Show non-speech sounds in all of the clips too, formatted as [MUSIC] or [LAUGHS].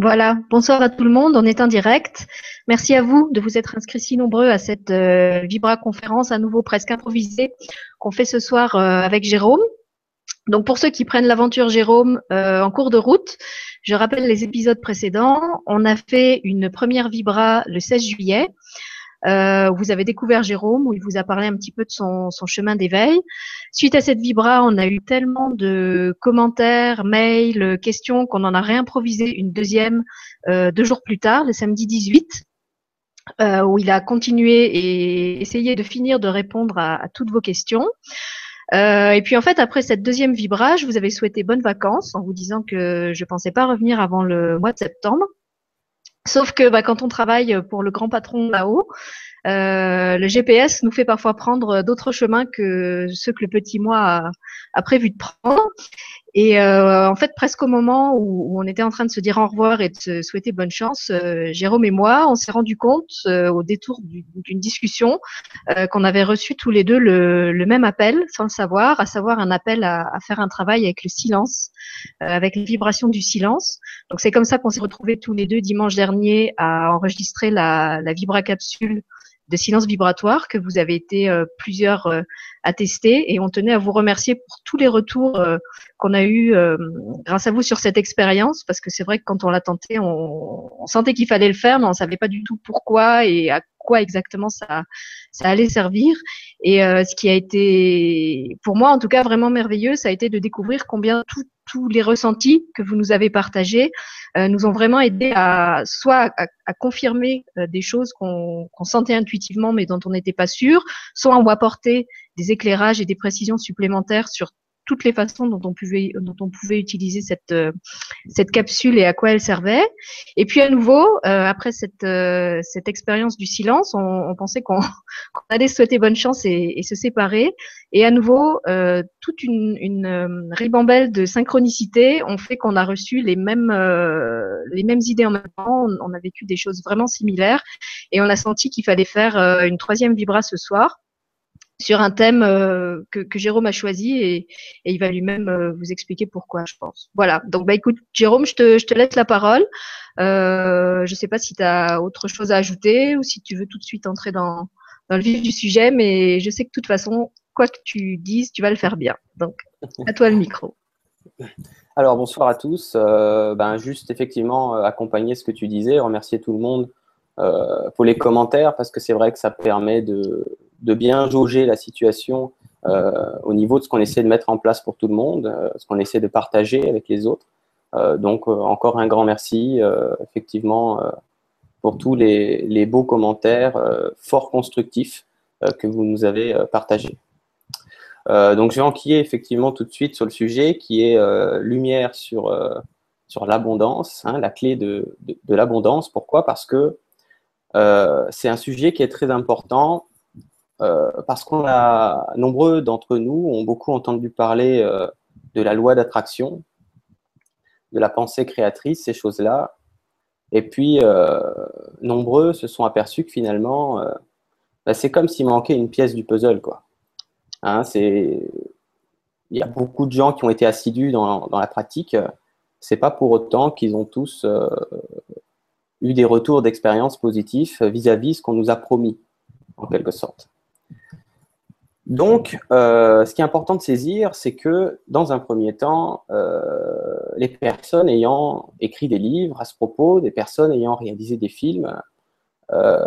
Voilà, bonsoir à tout le monde, on est en direct. Merci à vous de vous être inscrits si nombreux à cette euh, Vibra conférence à nouveau presque improvisée qu'on fait ce soir euh, avec Jérôme. Donc pour ceux qui prennent l'aventure Jérôme euh, en cours de route, je rappelle les épisodes précédents. On a fait une première Vibra le 16 juillet euh, vous avez découvert Jérôme, où il vous a parlé un petit peu de son, son chemin d'éveil. Suite à cette vibra, on a eu tellement de commentaires, mails, questions qu'on en a réimprovisé une deuxième euh, deux jours plus tard, le samedi 18. Euh, où il a continué et essayé de finir de répondre à, à toutes vos questions. Euh, et puis en fait, après cette deuxième vibra, je vous avais souhaité bonnes vacances en vous disant que je pensais pas revenir avant le mois de septembre. Sauf que bah, quand on travaille pour le grand patron là-haut, euh, le GPS nous fait parfois prendre d'autres chemins que ceux que le petit moi a, prévu de prendre. Et euh, en fait, presque au moment où, on était en train de se dire au revoir et de se souhaiter bonne chance, euh, Jérôme et moi, on s'est rendu compte au détour d'une discussion qu'on avait reçu tous les deux le, même appel, sans le savoir, à savoir un appel à, à faire un travail avec le silence, avec les vibrations du silence. Donc c'est comme ça qu'on s'est retrouvés tous les deux dimanche dernier à enregistrer la, la Vibra Capsule de silence vibratoire que vous avez été euh, plusieurs euh, à et on tenait à vous remercier pour tous les retours euh, qu'on a eu grâce à vous sur cette expérience parce que c'est vrai que quand on l'a tenté, on, on sentait qu'il fallait le faire, mais on savait pas du tout pourquoi et à quoi exactement ça, allait servir. Et ce qui a été, pour moi en tout cas, vraiment merveilleux, ça a été de découvrir combien tout, tous les ressentis que vous nous avez partagés euh, nous ont vraiment aidé à soit à, confirmer euh, des choses qu'on sentait intuitivement mais dont on n'était pas sûr, soit à apporter des éclairages et des précisions supplémentaires sur toutes les façons dont on pouvait, dont on pouvait utiliser cette, euh, cette capsule et à quoi elle servait. Et puis à nouveau, euh, après cette, euh, cette expérience du silence, on, on pensait qu'on [LAUGHS] allait souhaiter bonne chance et, et, se séparer. Et à nouveau, toute une, une ribambelle de synchronicité ont fait qu'on a reçu les mêmes, les mêmes idées en même temps. On, on, a vécu des choses vraiment similaires et on a senti qu'il fallait faire une troisième vibra ce soir sur un thème euh, que, Jérôme a choisi et, il va lui-même euh, vous expliquer pourquoi, je pense. Voilà. Donc, bah, écoute, Jérôme, je te, laisse la parole. Euh, je ne sais pas si tu as autre chose à ajouter ou si tu veux tout de suite entrer dans, le vif du sujet, mais je sais que de toute façon, quoi que tu dises, tu vas le faire bien. Donc, à toi le micro. Alors, bonsoir à tous. Ben, juste effectivement, accompagner ce que tu disais, remercier tout le monde pour les commentaires parce que c'est vrai que ça permet de de bien jauger la situation euh, au niveau de ce qu'on essaie de mettre en place pour tout le monde, euh, ce qu'on essaie de partager avec les autres. Euh, donc encore un grand merci, effectivement, pour tous les, beaux commentaires fort constructifs que vous nous avez partagés. donc je vais enquiller effectivement tout de suite sur le sujet qui est lumière sur, sur l'abondance, hein, la clé de, de l'abondance. Pourquoi? Parce que c'est un sujet qui est très important euh, parce qu'on a nombreux d'entre nous ont beaucoup entendu parler euh, de la loi d'attraction, de la pensée créatrice, ces choses-là. Et puis, euh, nombreux se sont aperçus que finalement, bah, c'est comme s'il manquait une pièce du puzzle. Quoi. Hein, il y a beaucoup de gens qui ont été assidus dans, la pratique. C'est pas pour autant qu'ils ont tous eu des retours d'expérience positifs vis-à-vis ce qu'on nous a promis, en quelque sorte. Donc, euh, ce qui est important de saisir, c'est que dans un premier temps, euh, les personnes ayant écrit des livres à ce propos, des personnes ayant réalisé des films, euh,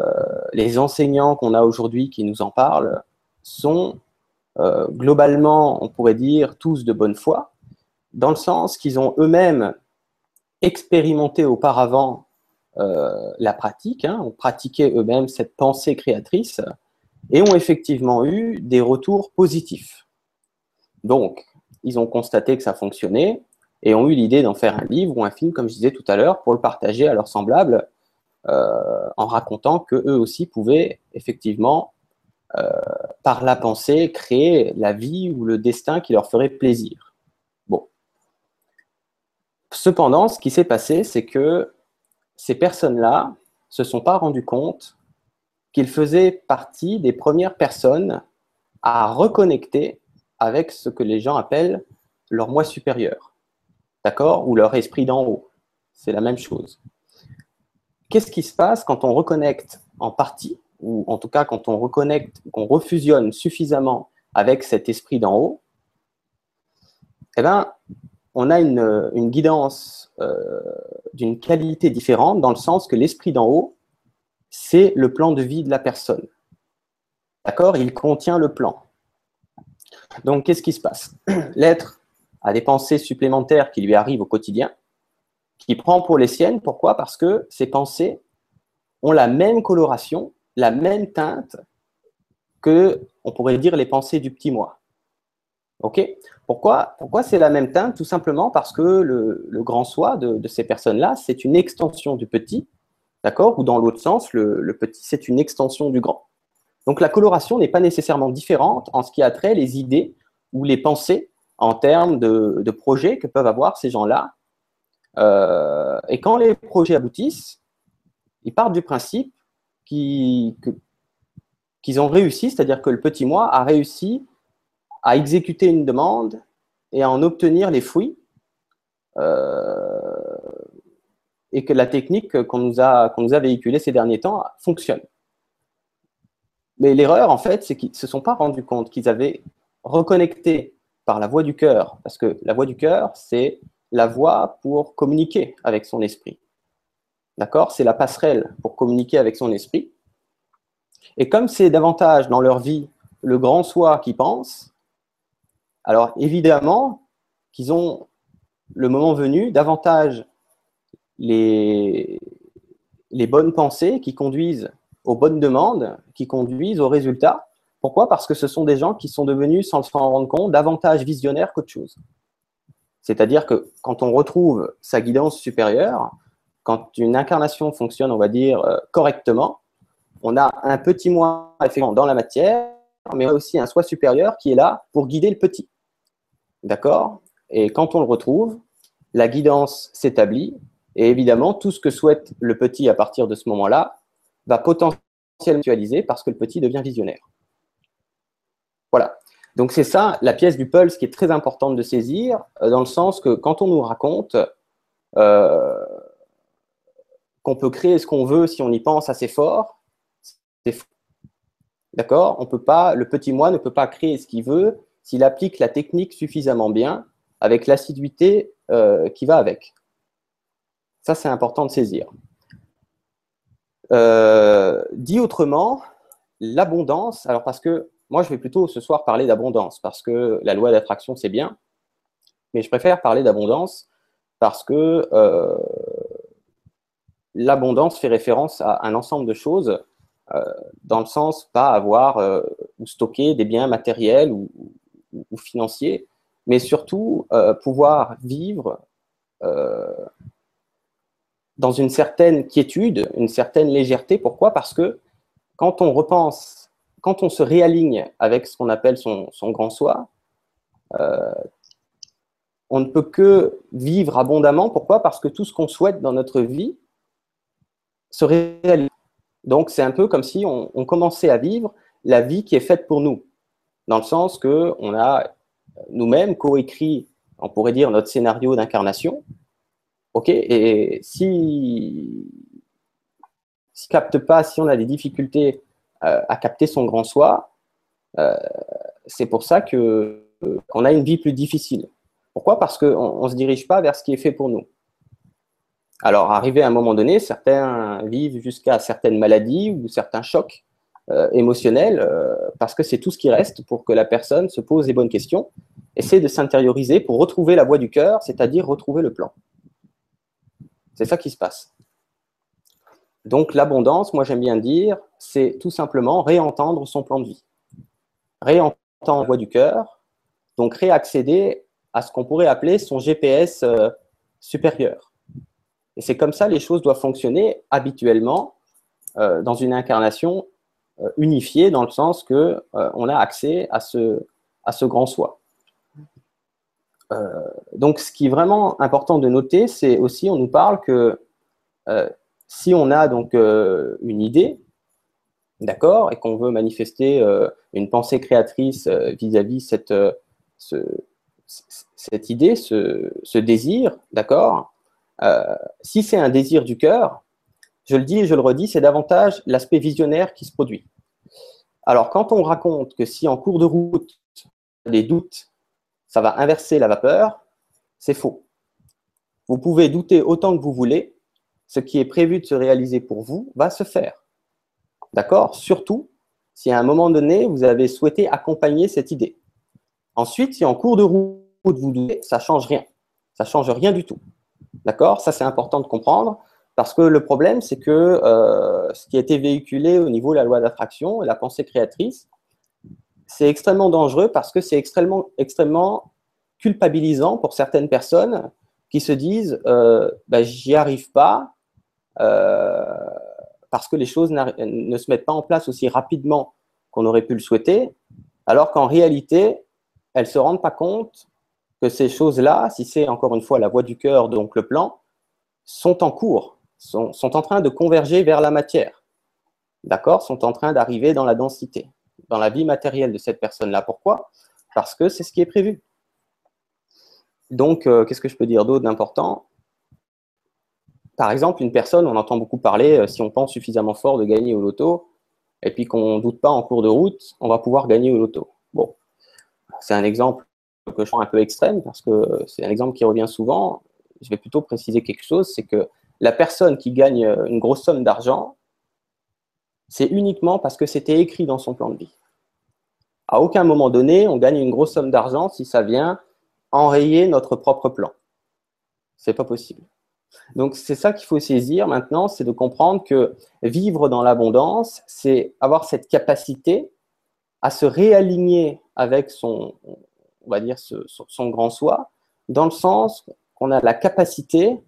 les enseignants qu'on a aujourd'hui qui nous en parlent, sont globalement, on pourrait dire, tous de bonne foi, dans le sens qu'ils ont eux-mêmes expérimenté auparavant la pratique, hein, ont pratiqué eux-mêmes cette pensée créatrice, et ont effectivement eu des retours positifs. Donc, ils ont constaté que ça fonctionnait et ont eu l'idée d'en faire un livre ou un film, comme je disais tout à l'heure, pour le partager à leurs semblables euh, en racontant qu'eux aussi pouvaient effectivement, euh, par la pensée, créer la vie ou le destin qui leur ferait plaisir. Bon. Cependant, ce qui s'est passé, c'est que ces personnes-là se sont pas rendues compte qu'il faisait partie des premières personnes à reconnecter avec ce que les gens appellent leur moi supérieur, d'accord? Ou leur esprit d'en haut. c'est la même chose. Qu'est-ce qui se passe quand on reconnecte en partie, ou en tout cas quand on reconnecte, qu'on refusionne suffisamment avec cet esprit d'en haut? Eh bien, on a une, guidance euh, d'une qualité différente dans le sens que l'esprit d'en haut, c'est le plan de vie de la personne. D'accord? Il contient le plan. Donc, qu'est-ce qui se passe? [CLEARS THROAT] L'être a des pensées supplémentaires qui lui arrivent au quotidien, qui prend pour les siennes. Pourquoi? Parce que ces pensées ont la même coloration, la même teinte que, on pourrait dire, les pensées du petit moi. Ok? Pourquoi, Pourquoi c'est la même teinte? Tout simplement parce que le, grand soi de, ces personnes-là, c'est une extension du petit, d'accord? Ou dans l'autre sens, le, petit, c'est une extension du grand. Donc la coloration n'est pas nécessairement différente en ce qui a trait les idées ou les pensées en termes de, projets que peuvent avoir ces gens-là. Euh, et quand les projets aboutissent, ils partent du principe qu'ils ont réussi, c'est-à-dire que le petit moi a réussi à exécuter une demande et à en obtenir les fruits, euh, et que la technique qu'on nous, a, a véhiculée ces derniers temps fonctionne. Mais l'erreur, en fait, c'est qu'ils ne se sont pas rendus compte qu'ils avaient reconnecté par la voix du cœur, parce que la voix du cœur, c'est la voix pour communiquer avec son esprit. D'accord? C'est la passerelle pour communiquer avec son esprit. Et comme c'est davantage dans leur vie le grand soi qui pense, alors évidemment qu'ils ont le moment venu davantage les, bonnes pensées qui conduisent aux bonnes demandes, qui conduisent aux résultats, pourquoi? Parce que ce sont des gens qui sont devenus, sans s'en rendre compte, davantage visionnaires qu'autre chose. C'est-à-dire que quand on retrouve sa guidance supérieure, quand une incarnation fonctionne, on va dire, euh, correctement, on a un petit moi effectivement dans la matière, mais aussi un soi supérieur qui est là pour guider le petit. D'accord? Et quand on le retrouve, la guidance s'établit, et évidemment, tout ce que souhaite le petit à partir de ce moment-là va potentiellement actualiser parce que le petit devient visionnaire. Voilà. Donc c'est ça, la pièce du pulse qui est très importante de saisir, euh, dans le sens que quand on nous raconte euh, qu'on peut créer ce qu'on veut si on y pense assez fort, c'est faux. D'accord? On peut pas, le petit moi ne peut pas créer ce qu'il veut s'il applique la technique suffisamment bien, avec l'assiduité euh, qui va avec. Ça, c'est important de saisir. dit autrement, l'abondance, alors parce que moi, je vais plutôt ce soir parler d'abondance parce que la loi d'attraction, c'est bien. Mais je préfère parler d'abondance parce que euh, l'abondance fait référence à un ensemble de choses, euh, dans le sens pas avoir euh, ou stocker des biens matériels ou, financiers, mais surtout pouvoir vivre dans une certaine quiétude, une certaine légèreté. Pourquoi? Parce que quand on repense quand on se réaligne avec ce qu'on appelle son, grand soi, euh, on ne peut que vivre abondamment. Pourquoi? Parce que tout ce qu'on souhaite dans notre vie se réalise. Donc, c'est un peu comme si on, commençait à vivre la vie qui est faite pour nous, dans le sens que on a nous-mêmes coécrit, on pourrait dire, notre scénario d'incarnation. Ok, et si, si capte pas, si on a des difficultés euh, à capter son grand soi, euh, c'est pour ça que qu'on a une vie plus difficile. Pourquoi? Parce qu'on ne se dirige pas vers ce qui est fait pour nous. Alors, arrivé à un moment donné, certains vivent jusqu'à certaines maladies ou certains chocs euh, émotionnels, parce que c'est tout ce qui reste pour que la personne se pose les bonnes questions, essaie de s'intérioriser pour retrouver la voie du cœur, c'est-à-dire retrouver le plan. C'est ça qui se passe. Donc l'abondance, moi j'aime bien dire, c'est tout simplement réentendre son plan de vie. Réentendre la voix du cœur, donc réaccéder à ce qu'on pourrait appeler son GPS euh, supérieur. Et c'est comme ça les choses doivent fonctionner habituellement euh, dans une incarnation euh, unifiée, dans le sens que on a accès à ce, à ce grand soi. Donc ce qui est vraiment important de noter, c'est aussi, on nous parle que si on a donc euh, une idée, d'accord, et qu'on veut manifester euh, une pensée créatrice euh, vis-à-vis cette, cette idée, ce, désir, d'accord, si c'est un désir du cœur, je le dis et je le redis, c'est davantage l'aspect visionnaire qui se produit. Alors, quand on raconte que si en cours de route, des doutes, ça va inverser la vapeur, c'est faux. Vous pouvez douter autant que vous voulez, ce qui est prévu de se réaliser pour vous va se faire. D'accord? Surtout si à un moment donné, vous avez souhaité accompagner cette idée. Ensuite, si en cours de route, vous doutez, ça ne change rien. Ça ne change rien du tout. D'accord? Ça, c'est important de comprendre. Parce que le problème, c'est que euh, ce qui a été véhiculé au niveau de la loi d'attraction et la pensée créatrice, c'est extrêmement dangereux parce que c'est extrêmement, extrêmement culpabilisant pour certaines personnes qui se disent euh, bah, j'y arrive pas euh, parce que les choses ne se mettent pas en place aussi rapidement qu'on aurait pu le souhaiter, alors qu'en réalité, elles ne se rendent pas compte que ces choses-là, si c'est encore une fois la voie du cœur, donc le plan, sont en cours sont, en train de converger vers la matière. D'accord? Sont en train d'arriver dans la densité, dans la vie matérielle de cette personne-là. Pourquoi? Parce que c'est ce qui est prévu. Donc, euh, qu'est-ce que je peux dire d'autre d'important? Par exemple, une personne, on entend beaucoup parler, euh, si on pense suffisamment fort de gagner au loto, et puis qu'on ne doute pas en cours de route, on va pouvoir gagner au loto. Bon, c'est un exemple que je prends un peu extrême, parce que c'est un exemple qui revient souvent. Je vais plutôt préciser quelque chose, c'est que la personne qui gagne une grosse somme d'argent, c'est uniquement parce que c'était écrit dans son plan de vie. À aucun moment donné, on gagne une grosse somme d'argent si ça vient enrayer notre propre plan. C'est pas possible. Donc c'est ça qu'il faut saisir maintenant, c'est de comprendre que vivre dans l'abondance, c'est avoir cette capacité à se réaligner avec son, on va dire, son grand soi, dans le sens qu'on a la capacité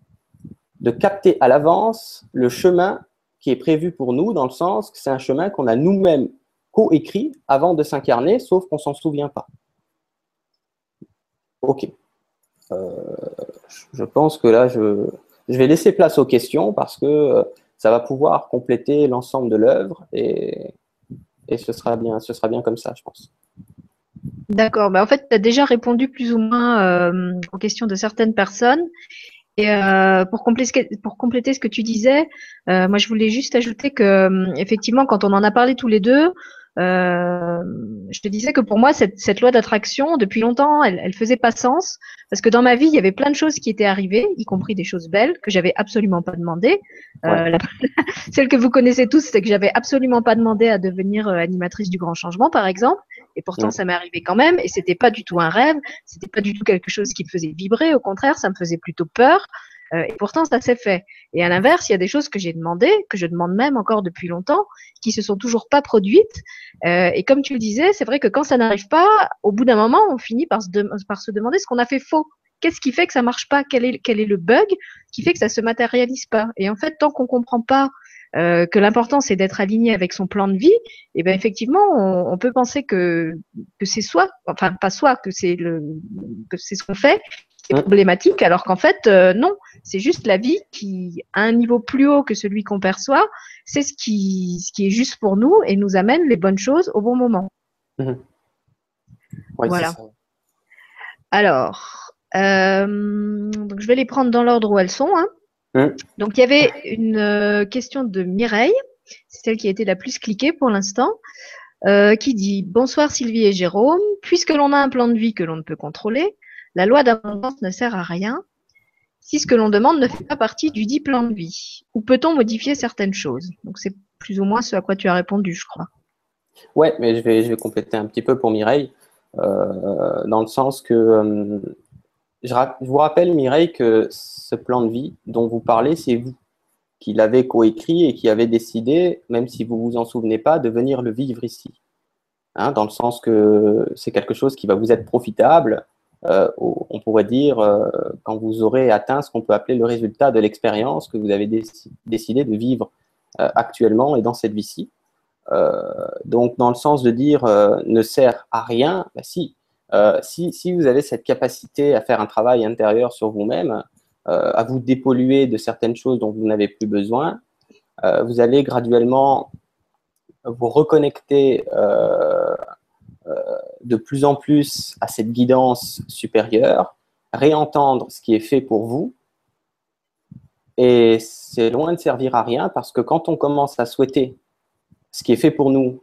de capter à l'avance le chemin qui est prévu pour nous, dans le sens que c'est un chemin qu'on a nous-mêmes coécrit avant de s'incarner, sauf qu'on s'en souvient pas. Ok. Euh, je pense que là, je, vais laisser place aux questions parce que euh, ça va pouvoir compléter l'ensemble de l'œuvre et, ce, sera bien, ce sera bien comme ça, je pense. D'accord. Bah, en fait, tu as déjà répondu plus ou moins euh, aux questions de certaines personnes. Et euh, pour, compléter, pour compléter ce que tu disais, euh, moi je voulais juste ajouter que euh, effectivement, quand on en a parlé tous les deux, euh, je te disais que pour moi, cette, cette loi d'attraction, depuis longtemps, elle, elle faisait pas sens parce que dans ma vie, il y avait plein de choses qui étaient arrivées, y compris des choses belles que j'avais absolument pas demandé. Euh, [LAUGHS] celle que vous connaissez tous, c'est que j'avais absolument pas demandé à devenir euh, animatrice du grand changement, par exemple. Et pourtant, ça m'est arrivé quand même. Et c'était pas du tout un rêve. C'était pas du tout quelque chose qui me faisait vibrer. Au contraire, ça me faisait plutôt peur. Euh, et pourtant, ça s'est fait. Et à l'inverse, il y a des choses que j'ai demandées, que je demande même encore depuis longtemps, qui se sont toujours pas produites. Euh, et comme tu le disais, c'est vrai que quand ça n'arrive pas, au bout d'un moment, on finit par se, par se demander ce qu'on a fait faux. Qu'est-ce qui fait que ça marche pas? Quel est, quel est le bug qui fait que ça se matérialise pas? Et en fait, tant qu'on comprend pas euh, que l'important c'est d'être aligné avec son plan de vie, et eh ben effectivement, on, peut penser que que c'est soi, enfin pas soi, que c'est le que c'est ce qu'on fait qui est problématique, alors qu'en fait euh, non, c'est juste la vie qui à un niveau plus haut que celui qu'on perçoit, c'est ce qui ce qui est juste pour nous et nous amène les bonnes choses au bon moment. Mhm. voilà. Alors, euh, donc je vais les prendre dans l'ordre où elles sont. Hein. Hum. Donc, il y avait une euh, question de Mireille, c'est celle qui a été la plus cliquée pour l'instant, euh, qui dit Bonsoir Sylvie et Jérôme. Puisque l'on a un plan de vie que l'on ne peut contrôler, la loi d'abondance ne sert à rien si ce que l'on demande ne fait pas partie du dit plan de vie. Ou peut-on modifier certaines choses? Donc, c'est plus ou moins ce à quoi tu as répondu, je crois. Ouais, mais je vais, je vais compléter un petit peu pour Mireille, euh, dans le sens que je, vous rappelle, Mireille, que ce plan de vie dont vous parlez, c'est vous qui l'avez coécrit et qui avez décidé, même si vous ne vous en souvenez pas, de venir le vivre ici. Hein, dans le sens que c'est quelque chose qui va vous être profitable, euh, on pourrait dire, euh, quand vous aurez atteint ce qu'on peut appeler le résultat de l'expérience que vous avez décidé de vivre euh, actuellement et dans cette vie-ci. donc, dans le sens de dire ne sert à rien, bah, si, euh, si, vous avez cette capacité à faire un travail intérieur sur vous-même, euh, à vous dépolluer de certaines choses dont vous n'avez plus besoin, euh, vous allez graduellement vous reconnecter de plus en plus à cette guidance supérieure, réentendre ce qui est fait pour vous, Et c'est loin de servir à rien parce que quand on commence à souhaiter ce qui est fait pour nous,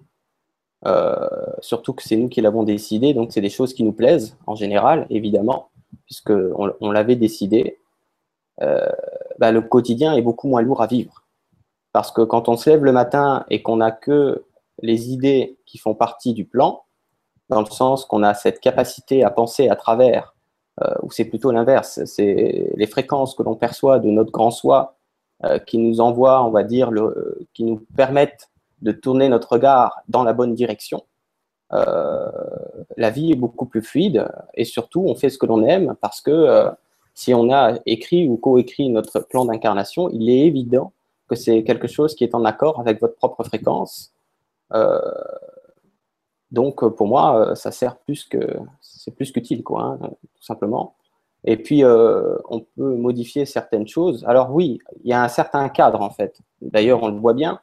surtout que c'est nous qui l'avons décidé, donc c'est des choses qui nous plaisent en général, évidemment, puisqu'on on, l'avait décidé, euh, bah, le quotidien est beaucoup moins lourd à vivre. Parce que quand on se lève le matin et qu'on n'a que les idées qui font partie du plan, dans le sens qu'on a cette capacité à penser à travers, euh, ou c'est plutôt l'inverse, c'est les fréquences que l'on perçoit de notre grand soi euh, qui nous envoient, on va dire, qui nous permettent de tourner notre regard dans la bonne direction. Euh, la vie est beaucoup plus fluide et surtout on fait ce que l'on aime parce que si on a écrit ou coécrit notre plan d'incarnation, il est évident que c'est quelque chose qui est en accord avec votre propre fréquence. Euh, donc pour moi, ça sert plus que c'est plus qu'utile, quoi, hein, tout simplement. Et puis euh, on peut modifier certaines choses. Alors oui, il y a un certain cadre en fait. D'ailleurs, on le voit bien.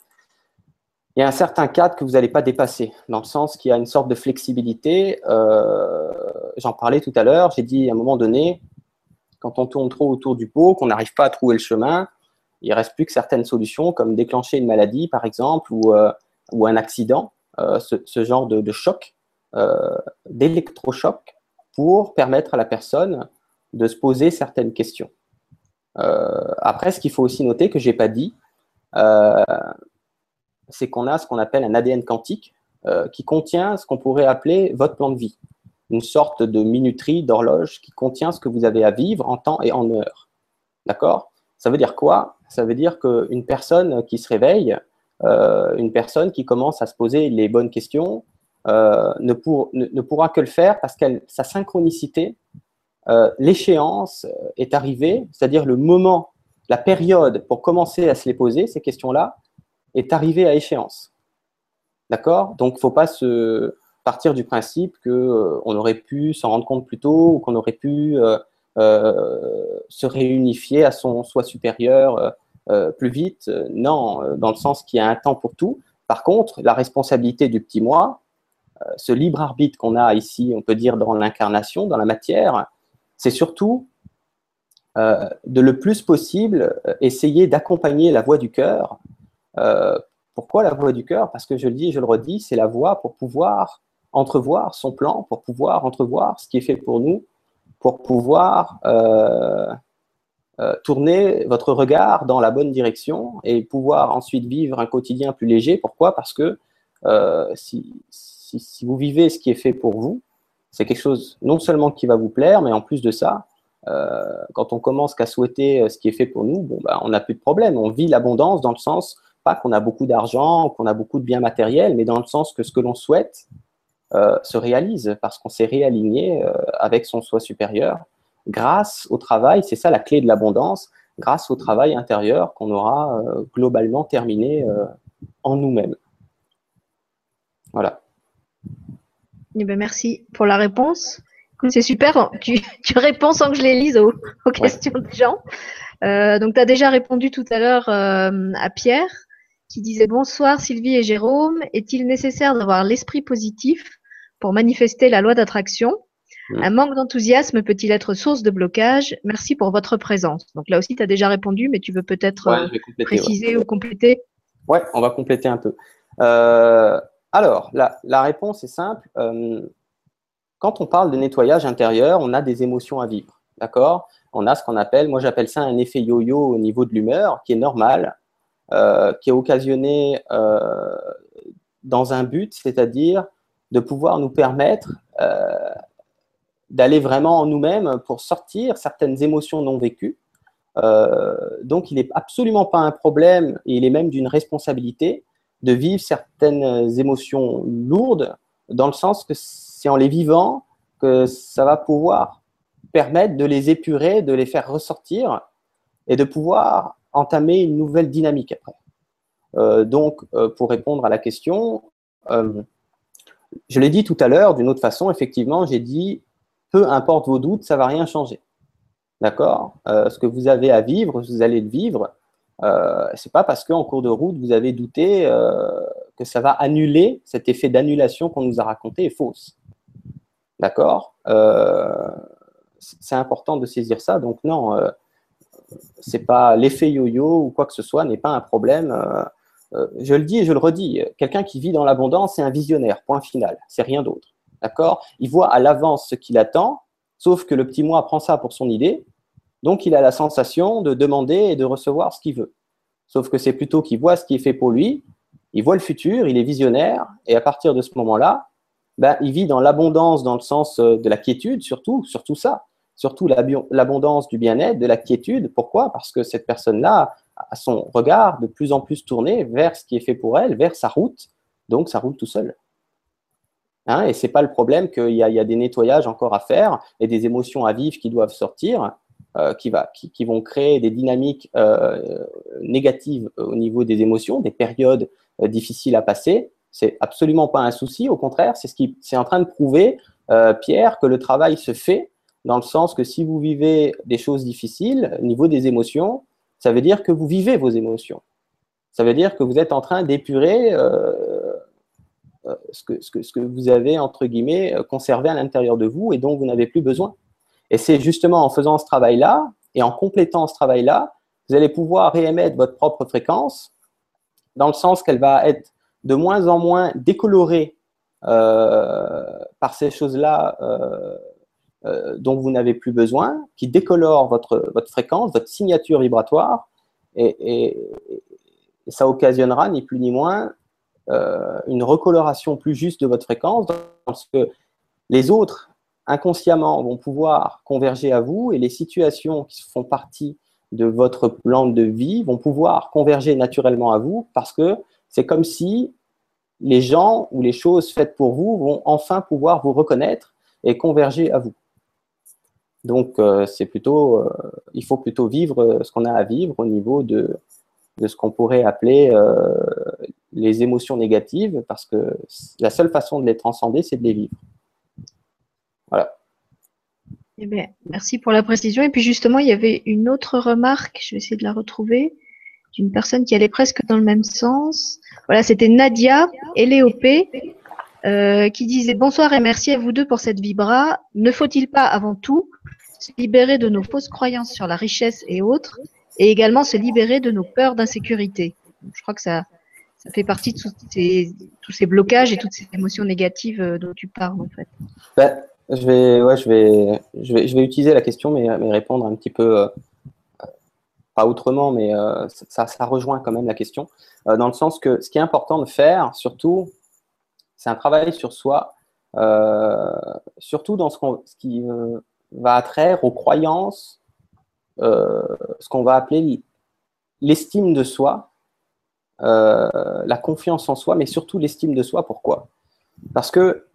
Il y a un certain cadre que vous n'allez pas dépasser, dans le sens qu'il y a une sorte de flexibilité. Euh, j'en parlais tout à l'heure. J'ai dit à un moment donné, quand on tourne trop autour du pot, qu'on n'arrive pas à trouver le chemin, il reste plus que certaines solutions, comme déclencher une maladie, par exemple, ou, euh, un accident, euh, ce, genre de, choc, euh, d'électrochoc, pour permettre à la personne de se poser certaines questions. après, ce qu'il faut aussi noter que je n'ai pas dit, c'est qu'on a ce qu'on appelle un ADN quantique qui contient ce qu'on pourrait appeler votre plan de vie, une sorte de minuterie, d'horloge qui contient ce que vous avez à vivre en temps et en heure. D'accord? Ça veut dire quoi? Ça veut dire qu'une personne qui se réveille, euh, une personne qui commence à se poser les bonnes questions, euh, ne, pourra que le faire parce que sa synchronicité, euh, l'échéance est arrivée, c'est-à-dire le moment, la période pour commencer à se les poser, ces questions-là, est arrivée à échéance. D'accord? Donc, il ne faut pas se partir du principe qu'on aurait pu s'en rendre compte plus tôt ou qu'on aurait pu euh, se réunifier à son soi supérieur euh, euh, plus vite. Non, dans le sens qu'il y a un temps pour tout. Par contre, la responsabilité du petit moi, ce libre arbitre qu'on a ici, on peut dire dans l'incarnation, dans la matière, c'est surtout de le plus possible essayer d'accompagner la voix du cœur. Pourquoi la voix du cœur? Parce que je le dis et je le redis, c'est la voix pour pouvoir entrevoir son plan, pour pouvoir entrevoir ce qui est fait pour nous pour pouvoir euh, euh, tourner votre regard dans la bonne direction et pouvoir ensuite vivre un quotidien plus léger. Pourquoi? Parce que euh, si, si, vous vivez ce qui est fait pour vous, c'est quelque chose non seulement qui va vous plaire, mais en plus de ça, quand on commence qu'à souhaiter ce qui est fait pour nous, bon, bah, on n'a plus de problème. On vit l'abondance dans le sens, pas qu'on a beaucoup d'argent, qu'on a beaucoup de biens matériels, mais dans le sens que ce que l'on souhaite, euh, se réalise parce qu'on s'est réaligné euh, avec son soi supérieur grâce au travail, c'est ça la clé de l'abondance, grâce au travail intérieur qu'on aura euh, globalement terminé en nous-mêmes. Voilà. Eh ben, merci pour la réponse. C'est super, tu, réponds sans que je les lise aux, questions des gens. donc, tu as déjà répondu tout à l'heure à Pierre qui disait Bonsoir Sylvie et Jérôme. Est-il nécessaire d'avoir l'esprit positif pour manifester la loi d'attraction? Un manque d'enthousiasme peut-il être source de blocage? Merci pour votre présence. Donc là aussi, tu as déjà répondu, mais tu veux peut-être euh, préciser ou compléter? Ouais, on va compléter un peu. Euh, alors, la, réponse est simple. Euh, quand on parle de nettoyage intérieur, on a des émotions à vivre. D'accord? On a ce qu'on appelle, moi j'appelle ça un effet yo-yo au niveau de l'humeur, qui est normal, qui est occasionné dans un but, c'est-à-dire de pouvoir nous permettre euh, d'aller vraiment en nous-mêmes pour sortir certaines émotions non vécues. Euh, donc, il n'est absolument pas un problème, et il est même d'une responsabilité de vivre certaines émotions lourdes, dans le sens que c'est en les vivant que ça va pouvoir permettre de les épurer, de les faire ressortir et de pouvoir entamer une nouvelle dynamique après. Euh, donc, pour répondre à la question, je l'ai dit tout à l'heure, d'une autre façon, effectivement, j'ai dit, peu importe vos doutes, ça ne va rien changer. D'accord? Euh, Ce que vous avez à vivre, vous allez le vivre. Euh, Ce n'est pas parce qu'en cours de route, vous avez douté euh, que ça va annuler cet effet d'annulation qu'on nous a raconté est fausse. D'accord? Euh, C'est important de saisir ça. Donc non, c'est pas l'effet yo-yo ou quoi que ce soit n'est pas un problème. je le dis et je le redis. Quelqu'un qui vit dans l'abondance, c'est un visionnaire. Point final. C'est rien d'autre. D'accord? Il voit à l'avance ce qu'il attend, sauf que le petit moi prend ça pour son idée. Donc, il a la sensation de demander et de recevoir ce qu'il veut. Sauf que c'est plutôt qu'il voit ce qui est fait pour lui, il voit le futur, il est visionnaire, et à partir de ce moment-là, ben, il vit dans l'abondance dans le sens euh, de la quiétude, surtout, surtout ça, surtout l'abondance du bien-être, de la quiétude. Pourquoi? Parce que cette personne-là a son regard de plus en plus tourné vers ce qui est fait pour elle, vers sa route, donc ça roule tout seul. Hein, et ce n'est pas le problème qu'il y, a des nettoyages encore à faire et des émotions à vivre qui doivent sortir, euh, qui, vont créer des dynamiques euh, négatives au niveau des émotions, des périodes euh, difficiles à passer. C'est absolument pas un souci, au contraire, c'est ce qui c'est en train de prouver, Pierre, que le travail se fait dans le sens que si vous vivez des choses difficiles au niveau des émotions, ça veut dire que vous vivez vos émotions. Ça veut dire que vous êtes en train d'épurer euh, ce, que, ce, que, ce, que, vous avez, entre guillemets, euh, conservé à l'intérieur de vous et dont vous n'avez plus besoin. Et c'est justement en faisant ce travail-là et en complétant ce travail-là, vous allez pouvoir réémettre votre propre fréquence dans le sens qu'elle va être de moins en moins décolorée euh, par ces choses-là dont vous n'avez plus besoin, qui décolorent votre, votre fréquence, votre signature vibratoire, et, et, ça occasionnera ni plus ni moins euh, une recoloration plus juste de votre fréquence, parce que les autres, inconsciemment, vont pouvoir converger à vous et les situations qui font partie de votre plan de vie vont pouvoir converger naturellement à vous parce que c'est comme si les gens ou les choses faites pour vous vont enfin pouvoir vous reconnaître et converger à vous. Donc, euh, c'est plutôt, euh, il faut plutôt vivre ce qu'on a à vivre au niveau de, de ce qu'on pourrait appeler euh, les émotions négatives, parce que la seule façon de les transcender, c'est de les vivre. Voilà. Eh bien, merci pour la précision. Et puis justement, il y avait une autre remarque, je vais essayer de la retrouver, d'une personne qui allait presque dans le même sens. Voilà, c'était Nadia Eléopé euh, qui disait Bonsoir et merci à vous deux pour cette vibra. Ne faut-il pas avant tout se libérer de nos fausses croyances sur la richesse et autres et également se libérer de nos peurs d'insécurité? Je crois que ça, ça fait partie de tous ces, blocages et toutes ces émotions négatives euh, dont tu parles en fait. Ben, je, vais, ouais, je, vais, je, vais, je vais utiliser la question, mais, répondre un petit peu, euh, pas autrement, mais ça, rejoint quand même la question, dans le sens que ce qui est important de faire, surtout, c'est un travail sur soi, surtout dans ce, qui va attraire aux croyances euh, ce qu'on va appeler l'estime de soi, euh, la confiance en soi, mais surtout l'estime de soi. Pourquoi? Parce que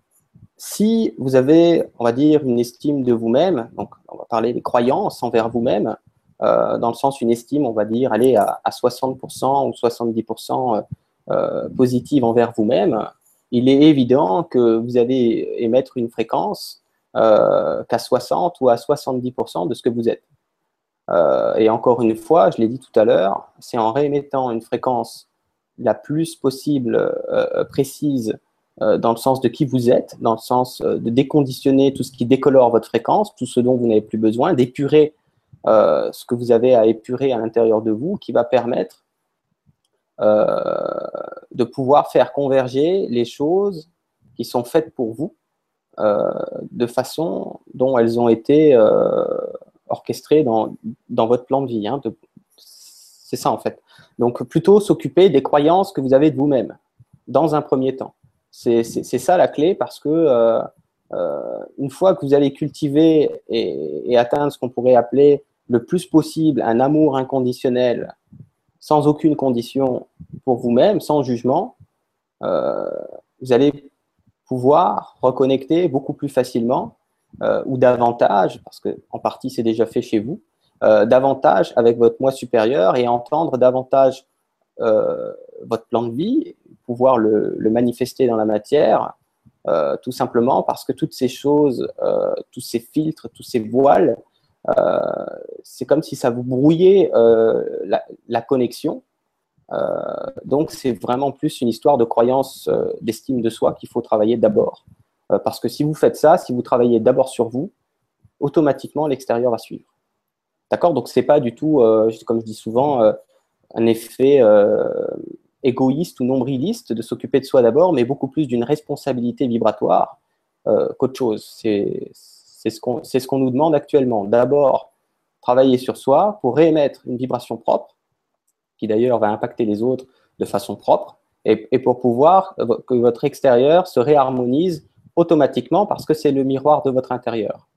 si vous avez, on va dire, une estime de vous-même, donc on va parler des croyances envers vous-même, euh, dans le sens une estime, on va dire, aller à, 60% ou 70% positive envers vous-même, il est évident que vous allez émettre une fréquence qu'à 60 ou à 70% de ce que vous êtes. Euh, et encore une fois, je l'ai dit tout à l'heure, c'est en réémettant une fréquence la plus possible euh, précise euh, dans le sens de qui vous êtes, dans le sens de déconditionner tout ce qui décolore votre fréquence, tout ce dont vous n'avez plus besoin, d'épurer ce que vous avez à épurer à l'intérieur de vous, qui va permettre de pouvoir faire converger les choses qui sont faites pour vous de façon dont elles ont été orchestré dans, dans votre plan de vie. Hein, c'est ça en fait. Donc plutôt s'occuper des croyances que vous avez de vous-même dans un premier temps. C'est ça la clé parce que euh, euh, une fois que vous allez cultiver et, atteindre ce qu'on pourrait appeler le plus possible un amour inconditionnel sans aucune condition pour vous-même, sans jugement, euh, vous allez pouvoir reconnecter beaucoup plus facilement euh, ou davantage, parce que en partie c'est déjà fait chez vous, euh, davantage avec votre moi supérieur et entendre davantage votre plan de vie, pouvoir le, manifester dans la matière, tout simplement parce que toutes ces choses, tous ces filtres, tous ces voiles, c'est comme si ça vous brouillait la, la, connexion. donc c'est vraiment plus une histoire de croyance, d'estime de soi qu'il faut travailler d'abord. Euh, parce que si vous faites ça, si vous travaillez d'abord sur vous, automatiquement l'extérieur va suivre. D'accord? Donc, ce n'est pas du tout, comme je dis souvent, un effet égoïste ou nombriliste de s'occuper de soi d'abord, mais beaucoup plus d'une responsabilité vibratoire qu'autre chose. Ce qu'on ce qu'on nous demande actuellement. D'abord, travailler sur soi pour réémettre une vibration propre, qui d'ailleurs va impacter les autres de façon propre, et, pour pouvoir que votre extérieur se réharmonise automatiquement parce que c'est le miroir de votre intérieur.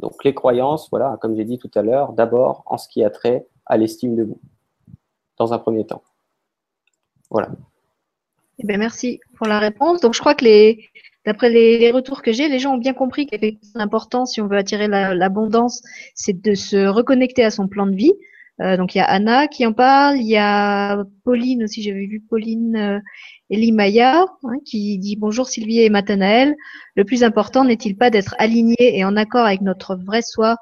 Donc les croyances, voilà, comme j'ai dit tout à l'heure, d'abord en ce qui a trait à l'estime de vous, dans un premier temps. Voilà. Eh bien, merci pour la réponse. Donc je crois que les, d'après les, retours que j'ai, les gens ont bien compris que l'important, si on veut attirer l'abondance, c'est de se reconnecter à son plan de vie. Euh, donc il y a Anna qui en parle, il y a Pauline aussi, j'avais vu Pauline euh, Elimaya hein, qui dit bonjour Sylvie et Matanaël. Le plus important n'est-il pas d'être aligné et en accord avec notre vrai soi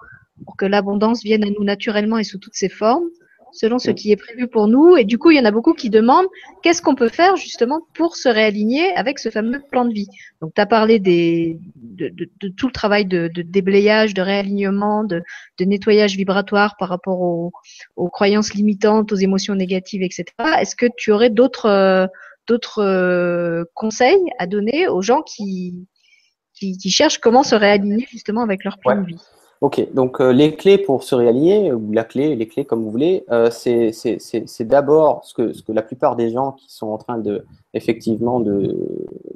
pour que l'abondance vienne à nous naturellement et sous toutes ses formes? Selon ce qui est prévu pour nous. Et du coup, il y en a beaucoup qui demandent qu'est-ce qu'on peut faire justement pour se réaligner avec ce fameux plan de vie? Donc, tu as parlé des, de, tout le travail de, déblayage, de réalignement, de, nettoyage vibratoire par rapport aux, croyances limitantes, aux émotions négatives, etc. Est-ce que tu aurais d'autres d'autres euh, conseils à donner aux gens qui, qui, cherchent comment se réaligner justement avec leur plan de vie? Ok, donc euh, les clés pour se réaligner, ou la clé, les clés comme vous voulez, euh, c'est d'abord ce que, ce que la plupart des gens qui sont en train de, effectivement, de,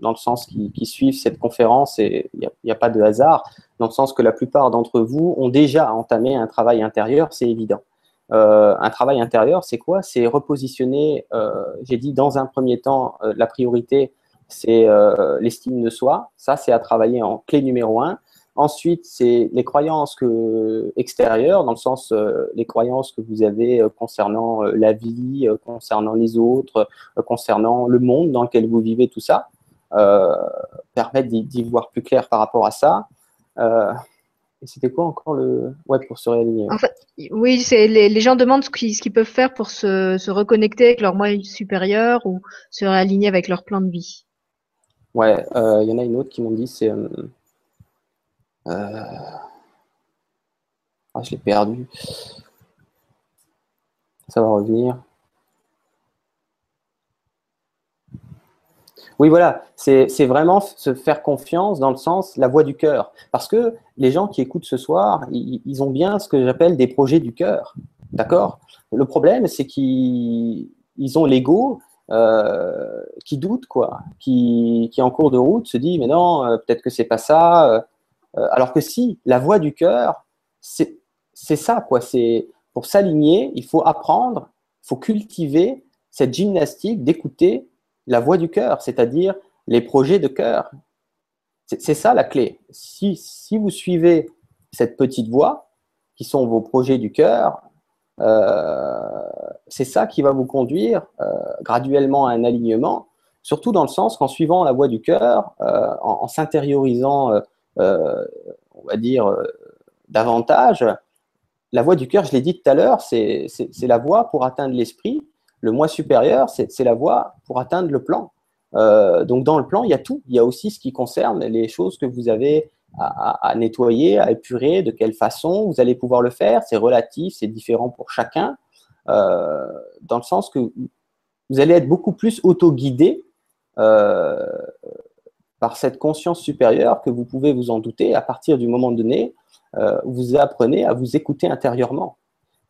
dans le sens qui, qui suivent cette conférence, et il n'y a, pas de hasard, dans le sens que la plupart d'entre vous ont déjà entamé un travail intérieur, c'est évident. Euh, un travail intérieur, c'est quoi? C'est repositionner, euh, j'ai dit dans un premier temps, euh, la priorité, c'est euh, l'estime de soi. Ça, c'est à travailler en clé numéro un. Ensuite, c'est les croyances que, extérieures, dans le sens euh, les croyances que vous avez euh, concernant euh, la vie, concernant les autres, concernant le monde dans lequel vous vivez, tout ça, permettre d'y voir plus clair par rapport à ça. et c'était quoi encore le. Ouais, pour se réaligner? En fait, oui, c'est les, les, gens demandent ce qu'ils peuvent faire pour se, se, reconnecter avec leur moi supérieur ou se réaligner avec leur plan de vie. Ouais, il y en a une autre qui m'ont dit c'est euh, ah, je l'ai perdu. Ça va revenir. Oui, voilà, c'est vraiment se faire confiance dans le sens la voix du cœur. Parce que les gens qui écoutent ce soir, ils, ont bien ce que j'appelle des projets du cœur. D'accord? Le problème, c'est qu'ils ont l'ego euh, qui doute, quoi, qui, qui, en cours de route se dit, mais non, euh, peut-être que c'est pas ça. Euh, alors que si la voix du cœur, c'est ça, quoi. C'est pour s'aligner, il faut apprendre, il faut cultiver cette gymnastique d'écouter la voix du cœur, c'est-à-dire les projets de cœur. C'est ça la clé. Si, si, vous suivez cette petite voix, qui sont vos projets du cœur, euh, c'est ça qui va vous conduire euh, graduellement à un alignement, surtout dans le sens qu'en suivant la voix du cœur, en, s'intériorisant on va dire, euh, davantage, la voix du cœur, je l'ai dit tout à l'heure, c'est la voie pour atteindre l'esprit. Le moi supérieur, c'est la voie pour atteindre le plan. Euh, donc dans le plan, il y a tout. Il y a aussi ce qui concerne les choses que vous avez à, nettoyer, à épurer, de quelle façon vous allez pouvoir le faire. C'est relatif, c'est différent pour chacun, dans le sens que vous allez être beaucoup plus auto-guidé par cette conscience supérieure que vous pouvez vous en douter, à partir du moment donné, euh, vous apprenez à vous écouter intérieurement.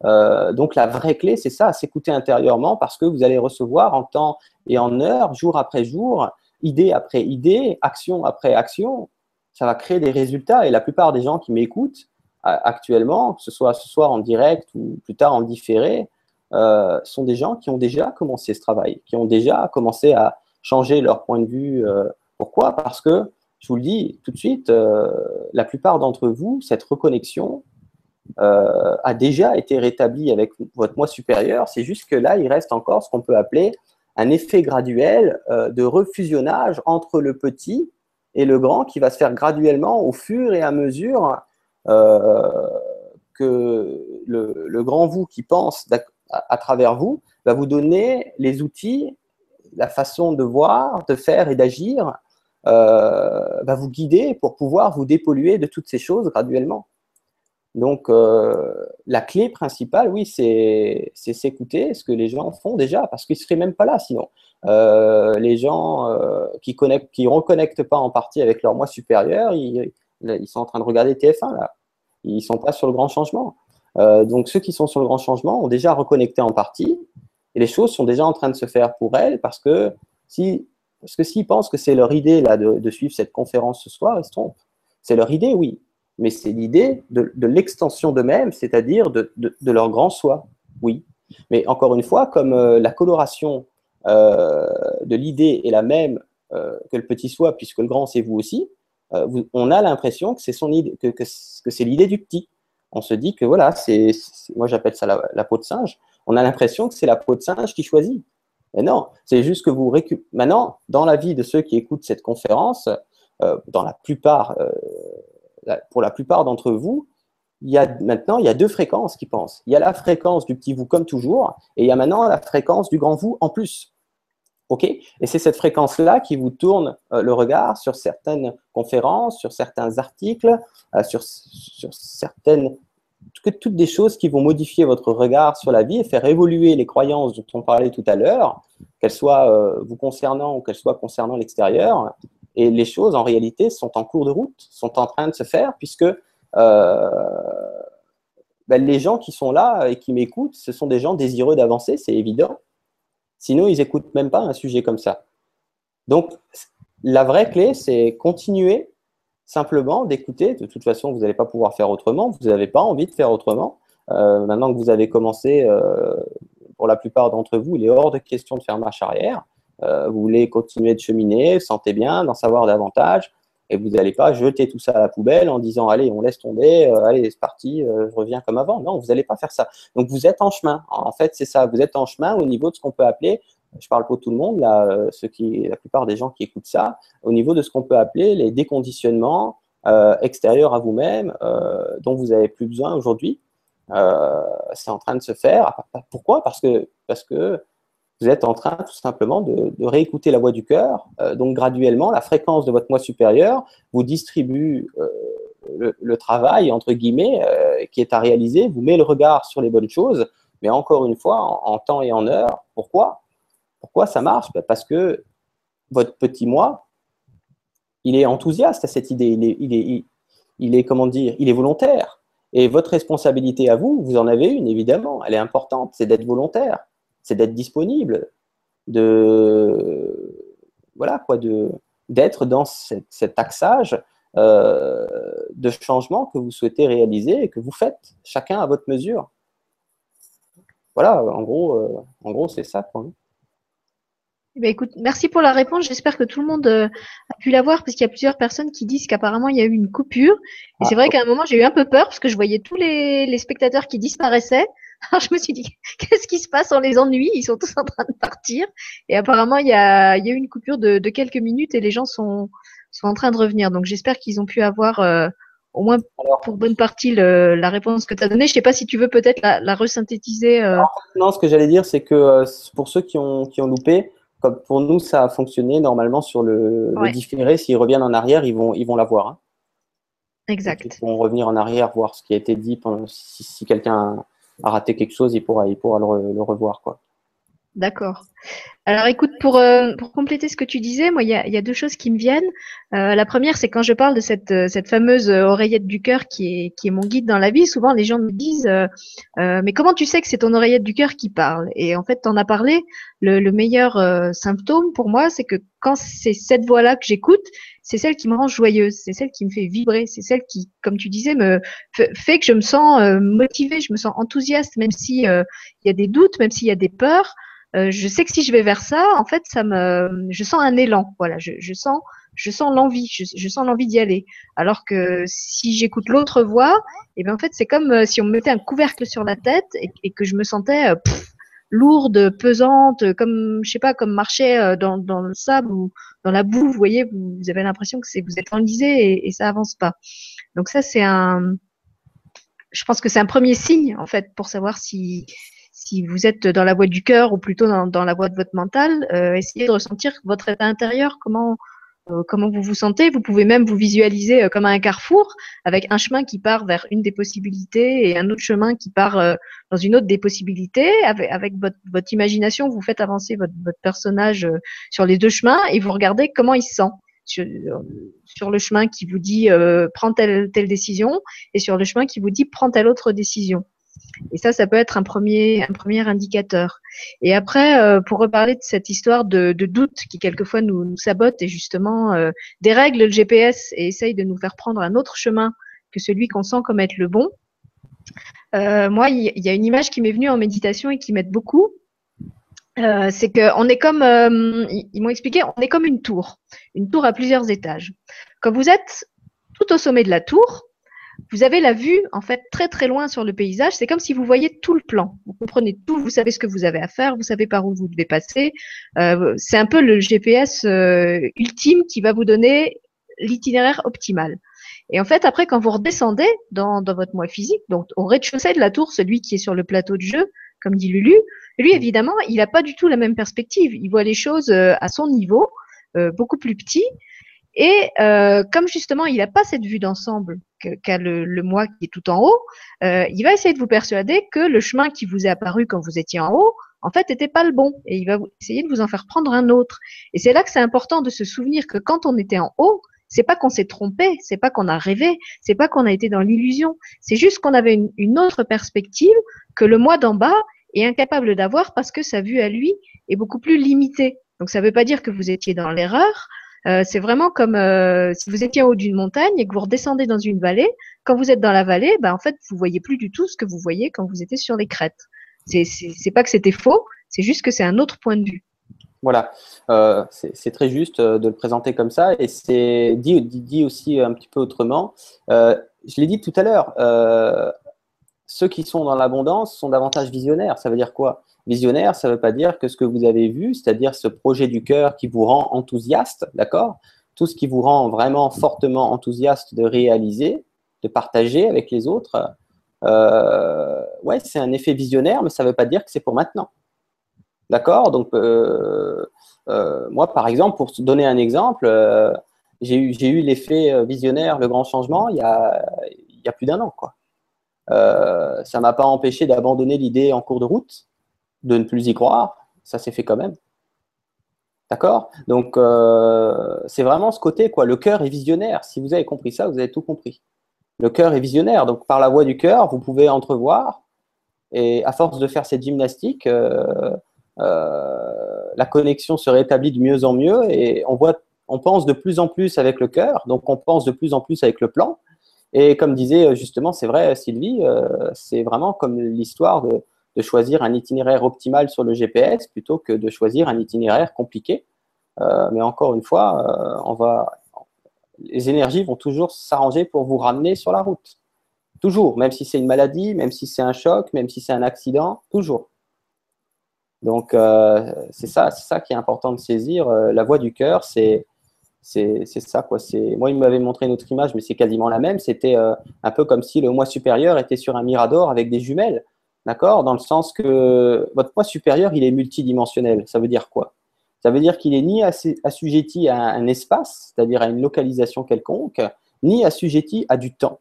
Euh, donc la vraie clé, c'est ça, s'écouter intérieurement parce que vous allez recevoir en temps et en heure, jour après jour, idée après idée, action après action. Ça va créer des résultats et la plupart des gens qui m'écoutent actuellement, que ce soit ce soir en direct ou plus tard en différé, euh, sont des gens qui ont déjà commencé ce travail, qui ont déjà commencé à changer leur point de vue pourquoi? Parce que, je vous le dis tout de suite, euh, la plupart d'entre vous, cette reconnexion euh, a déjà été rétablie avec votre moi supérieur. C'est juste que là, il reste encore ce qu'on peut appeler un effet graduel euh, de refusionnage entre le petit et le grand qui va se faire graduellement au fur et à mesure que le, grand vous qui pense à, travers vous va vous donner les outils, la façon de voir, de faire et d'agir va vous guider pour pouvoir vous dépolluer de toutes ces choses graduellement. Donc, euh, la clé principale, oui, c'est s'écouter ce que les gens font déjà, parce qu'ils ne seraient même pas là sinon. Euh, les gens euh, qui ne reconnectent pas en partie avec leur moi supérieur, ils, ils, sont en train de regarder TF1 là. Ils ne sont pas sur le grand changement. donc, ceux qui sont sur le grand changement ont déjà reconnecté en partie, et les choses sont déjà en train de se faire pour elles, parce que si, parce que s'ils pensent que c'est leur idée là de, suivre cette conférence ce soir, ils se trompent. C'est leur idée, oui, mais c'est l'idée de, l'extension d'eux-mêmes, c'est-à-dire de, leur grand soi, oui. Mais encore une fois, comme euh, la coloration euh, de l'idée est la même euh, que le petit soi, puisque le grand c'est vous aussi, on a l'impression que c'est son idée, que, c'est l'idée du petit. On se dit que voilà, c'est, moi j'appelle ça la, peau de singe. On a l'impression que c'est la peau de singe qui choisit. Mais non, c'est juste que vous récupérez. Maintenant, dans la vie de ceux qui écoutent cette conférence, dans la plupart pour la plupart d'entre vous, il y a maintenant il y a deux fréquences qui pensent. Il y a la fréquence du petit vous comme toujours, et il y a maintenant la fréquence du grand vous en plus. Ok? Et c'est cette fréquence-là qui vous tourne euh, le regard sur certaines conférences, sur certains articles, euh, sur, sur certaines toutes des choses qui vont modifier votre regard sur la vie et faire évoluer les croyances dont on parlait tout à l'heure, qu'elles soient euh, vous concernant ou qu'elles soient concernant l'extérieur, et les choses, en réalité, sont en cours de route, sont en train de se faire, puisque euh, ben, les gens qui sont là et qui m'écoutent, ce sont des gens désireux d'avancer, c'est évident. Sinon, ils n'écoutent même pas un sujet comme ça. Donc, la vraie clé, c'est continuer simplement d'écouter. De toute façon, vous n'allez pas pouvoir faire autrement, vous n'avez pas envie de faire autrement. Euh, maintenant que vous avez commencé, euh, pour la plupart d'entre vous, il est hors de question de faire marche arrière. Euh, vous voulez continuer de cheminer, sentez bien, d'en savoir davantage, et vous n'allez pas jeter tout ça à la poubelle en disant allez, on laisse tomber, allez, c'est parti, je reviens comme avant. Non, vous n'allez pas faire ça. Donc vous êtes en chemin. En fait, c'est ça. Vous êtes en chemin au niveau de ce qu'on peut appeler, je parle pour tout le monde, là, ceux qui, la plupart des gens qui écoutent ça, au niveau de ce qu'on peut appeler les déconditionnements extérieurs à vous-même, dont vous n'avez plus besoin aujourd'hui. c'est en train de se faire. Pourquoi? Parce que parce que vous êtes en train tout simplement de, réécouter la voix du cœur. Euh, donc graduellement, la fréquence de votre moi supérieur vous distribue euh, le, travail, entre guillemets, euh, qui est à réaliser, vous met le regard sur les bonnes choses, mais encore une fois, en, temps et en heure. Pourquoi? Pourquoi ça marche? Ben, Parce que votre petit moi, il est enthousiaste à cette idée, il est, il comment dire, il est volontaire. Et votre responsabilité à vous, vous en avez une évidemment, elle est importante, c'est d'être volontaire c'est d'être disponible, de voilà quoi, de d'être dans cet axage euh, de changement que vous souhaitez réaliser et que vous faites chacun à votre mesure. Voilà, en gros, euh, c'est ça. Quoi. Eh ben, écoute, merci pour la réponse. J'espère que tout le monde euh, a pu la voir, parce qu'il y a plusieurs personnes qui disent qu'apparemment il y a eu une coupure. Et c'est ah. vrai qu'à un moment j'ai eu un peu peur parce que je voyais tous les, les spectateurs qui disparaissaient. [LAUGHS] Alors je me suis dit, [LAUGHS] qu'est-ce qui se passe? On les ennuie, ils sont tous en train de partir. Et apparemment, il y a, il y a eu une coupure de, de, quelques minutes et les gens sont, sont en train de revenir. Donc j'espère qu'ils ont pu avoir euh, au moins pour bonne partie le, la réponse que tu as donnée. Je ne sais pas si tu veux peut-être la, la resynthétiser. Euh. Non, ce que j'allais dire, c'est que pour ceux qui ont, qui ont loupé, pour nous, ça a fonctionné normalement sur le, le différé. S'ils reviennent en arrière, ils vont, ils vont l'avoir. Hein. Exact. ils vont revenir en arrière, voir ce qui a été dit pendant, si, si quelqu'un a raté quelque chose, il pourra, il pourra le, revoir. Quoi. D'accord. Alors écoute, pour, euh, pour compléter ce que tu disais, moi, il y a, deux choses qui me viennent. Euh, la première, c'est quand je parle de cette, euh, fameuse oreillette du cœur qui est, mon guide dans la vie, souvent les gens me disent Mais comment tu sais que c'est ton oreillette du cœur qui parle? Et en fait, tu en as parlé. Le, le meilleur symptôme pour moi, c'est que quand c'est cette voix-là que j'écoute, c'est celle qui me rend joyeuse, c'est celle qui me fait vibrer, c'est celle qui, comme tu disais, me fait que je me sens motivée, je me sens enthousiaste, même s'il il y a des doutes, même s'il y a des peurs. Euh, je sais que si je vais vers ça, en fait, ça me, je sens un élan. Voilà, je, sens, je sens l'envie, je, sens l'envie d'y aller. Alors que si j'écoute l'autre voix, et eh bien en fait, c'est comme euh, si on me mettait un couvercle sur la tête et, que je me sentais euh, lourde, pesante, comme je sais pas, comme marcher dans, le sable ou dans la boue. Vous voyez, vous, avez l'impression que vous êtes enlisé et, et ça avance pas. Donc ça, c'est un, je pense que c'est un premier signe en fait pour savoir si si vous êtes dans la voie du cœur ou plutôt dans, la voie de votre mental, euh, essayez de ressentir votre état intérieur, comment, euh, comment vous vous sentez. Vous pouvez même vous visualiser euh, comme un carrefour avec un chemin qui part vers une des possibilités et un autre chemin qui part dans une autre des possibilités. Avec, votre, votre, imagination, vous faites avancer votre, votre, personnage sur les deux chemins et vous regardez comment il se sent. Sur, le chemin qui vous dit prends telle, telle décision et sur le chemin qui vous dit prends telle autre décision. Et ça, ça peut être un premier, indicateur. Et après, euh, pour reparler de cette histoire de, doute qui quelquefois nous, sabote et justement euh, dérègle le GPS et essaye de nous faire prendre un autre chemin que celui qu'on sent comme être le bon. Euh, moi, il y, y, a une image qui m'est venue en méditation et qui m'aide beaucoup. C'est qu'on est comme, ils m'ont expliqué, on est comme une tour, une tour à plusieurs étages. Quand vous êtes tout au sommet de la tour, vous avez la vue en fait très très loin sur le paysage. C'est comme si vous voyez tout le plan. Vous comprenez tout, vous savez ce que vous avez à faire, vous savez par où vous devez passer. Euh, c'est un peu le GPS euh, ultime qui va vous donner l'itinéraire optimal. Et en fait, après, quand vous redescendez dans, dans votre moi physique, donc au rez-de-chaussée de la tour, celui qui est sur le plateau de jeu, comme dit Lulu, lui, évidemment, il n'a pas du tout la même perspective. Il voit les choses euh, à son niveau, euh, beaucoup plus petit. Et euh, comme justement, il n'a pas cette vue d'ensemble qu'a le, moi qui est tout en haut, euh, il va essayer de vous persuader que le chemin qui vous est apparu quand vous étiez en haut, en fait, n'était pas le bon. Et il va essayer de vous en faire prendre un autre. Et c'est là que c'est important de se souvenir que quand on était en haut, c'est pas qu'on s'est trompé, c'est pas qu'on a rêvé, c'est pas qu'on a été dans l'illusion. C'est juste qu'on avait une, une, autre perspective que le moi d'en bas est incapable d'avoir parce que sa vue à lui est beaucoup plus limitée. Donc ça ne veut pas dire que vous étiez dans l'erreur. Euh, c'est vraiment comme euh, si vous étiez en haut d'une montagne et que vous redescendez dans une vallée. Quand vous êtes dans la vallée, ben, en fait, vous voyez plus du tout ce que vous voyez quand vous étiez sur les crêtes. C'est, pas que c'était faux, c'est juste que c'est un autre point de vue. Voilà, euh, c'est très juste de le présenter comme ça et c'est dit, aussi un petit peu autrement. Je l'ai dit tout à l'heure, ceux qui sont dans l'abondance sont davantage visionnaires. Ça veut dire quoi? Visionnaire, ça ne veut pas dire que ce que vous avez vu, c'est-à-dire ce projet du cœur qui vous rend enthousiaste, d'accord? Tout ce qui vous rend vraiment fortement enthousiaste de réaliser, de partager avec les autres, euh, ouais, c'est un effet visionnaire, mais ça ne veut pas dire que c'est pour maintenant. D'accord? Donc, euh, euh, moi, par exemple, pour donner un exemple, j'ai eu, l'effet visionnaire, le grand changement, il y a, y a plus d'un an, quoi. Euh, ça m'a pas empêché d'abandonner l'idée en cours de route, de ne plus y croire. Ça s'est fait quand même. D'accord? Donc, euh, c'est vraiment ce côté, quoi. Le cœur est visionnaire. Si vous avez compris ça, vous avez tout compris. Le cœur est visionnaire. Donc, par la voie du cœur, vous pouvez entrevoir. Et à force de faire cette gymnastique, euh, la connexion se rétablit de mieux en mieux. Et on voit, on pense de plus en plus avec le cœur. Donc, on pense de plus en plus avec le plan. Et comme disait justement, c'est vrai, Sylvie, euh, c'est vraiment comme l'histoire de, choisir un itinéraire optimal sur le GPS plutôt que de choisir un itinéraire compliqué. Euh, mais encore une fois, euh, on va, les énergies vont toujours s'arranger pour vous ramener sur la route. Toujours, même si c'est une maladie, même si c'est un choc, même si c'est un accident, toujours. Donc, euh, c'est ça, ça qui est important de saisir. la voie du cœur, c'est c'est ça quoi. Moi, il m'avait montré une autre image, mais c'est quasiment la même. C'était euh, un peu comme si le moi supérieur était sur un mirador avec des jumelles, d'accord? Dans le sens que votre moi supérieur, il est multidimensionnel. Ça veut dire quoi? Ça veut dire qu'il est ni assujetti à un espace, c'est-à-dire à une localisation quelconque, ni assujetti à du temps.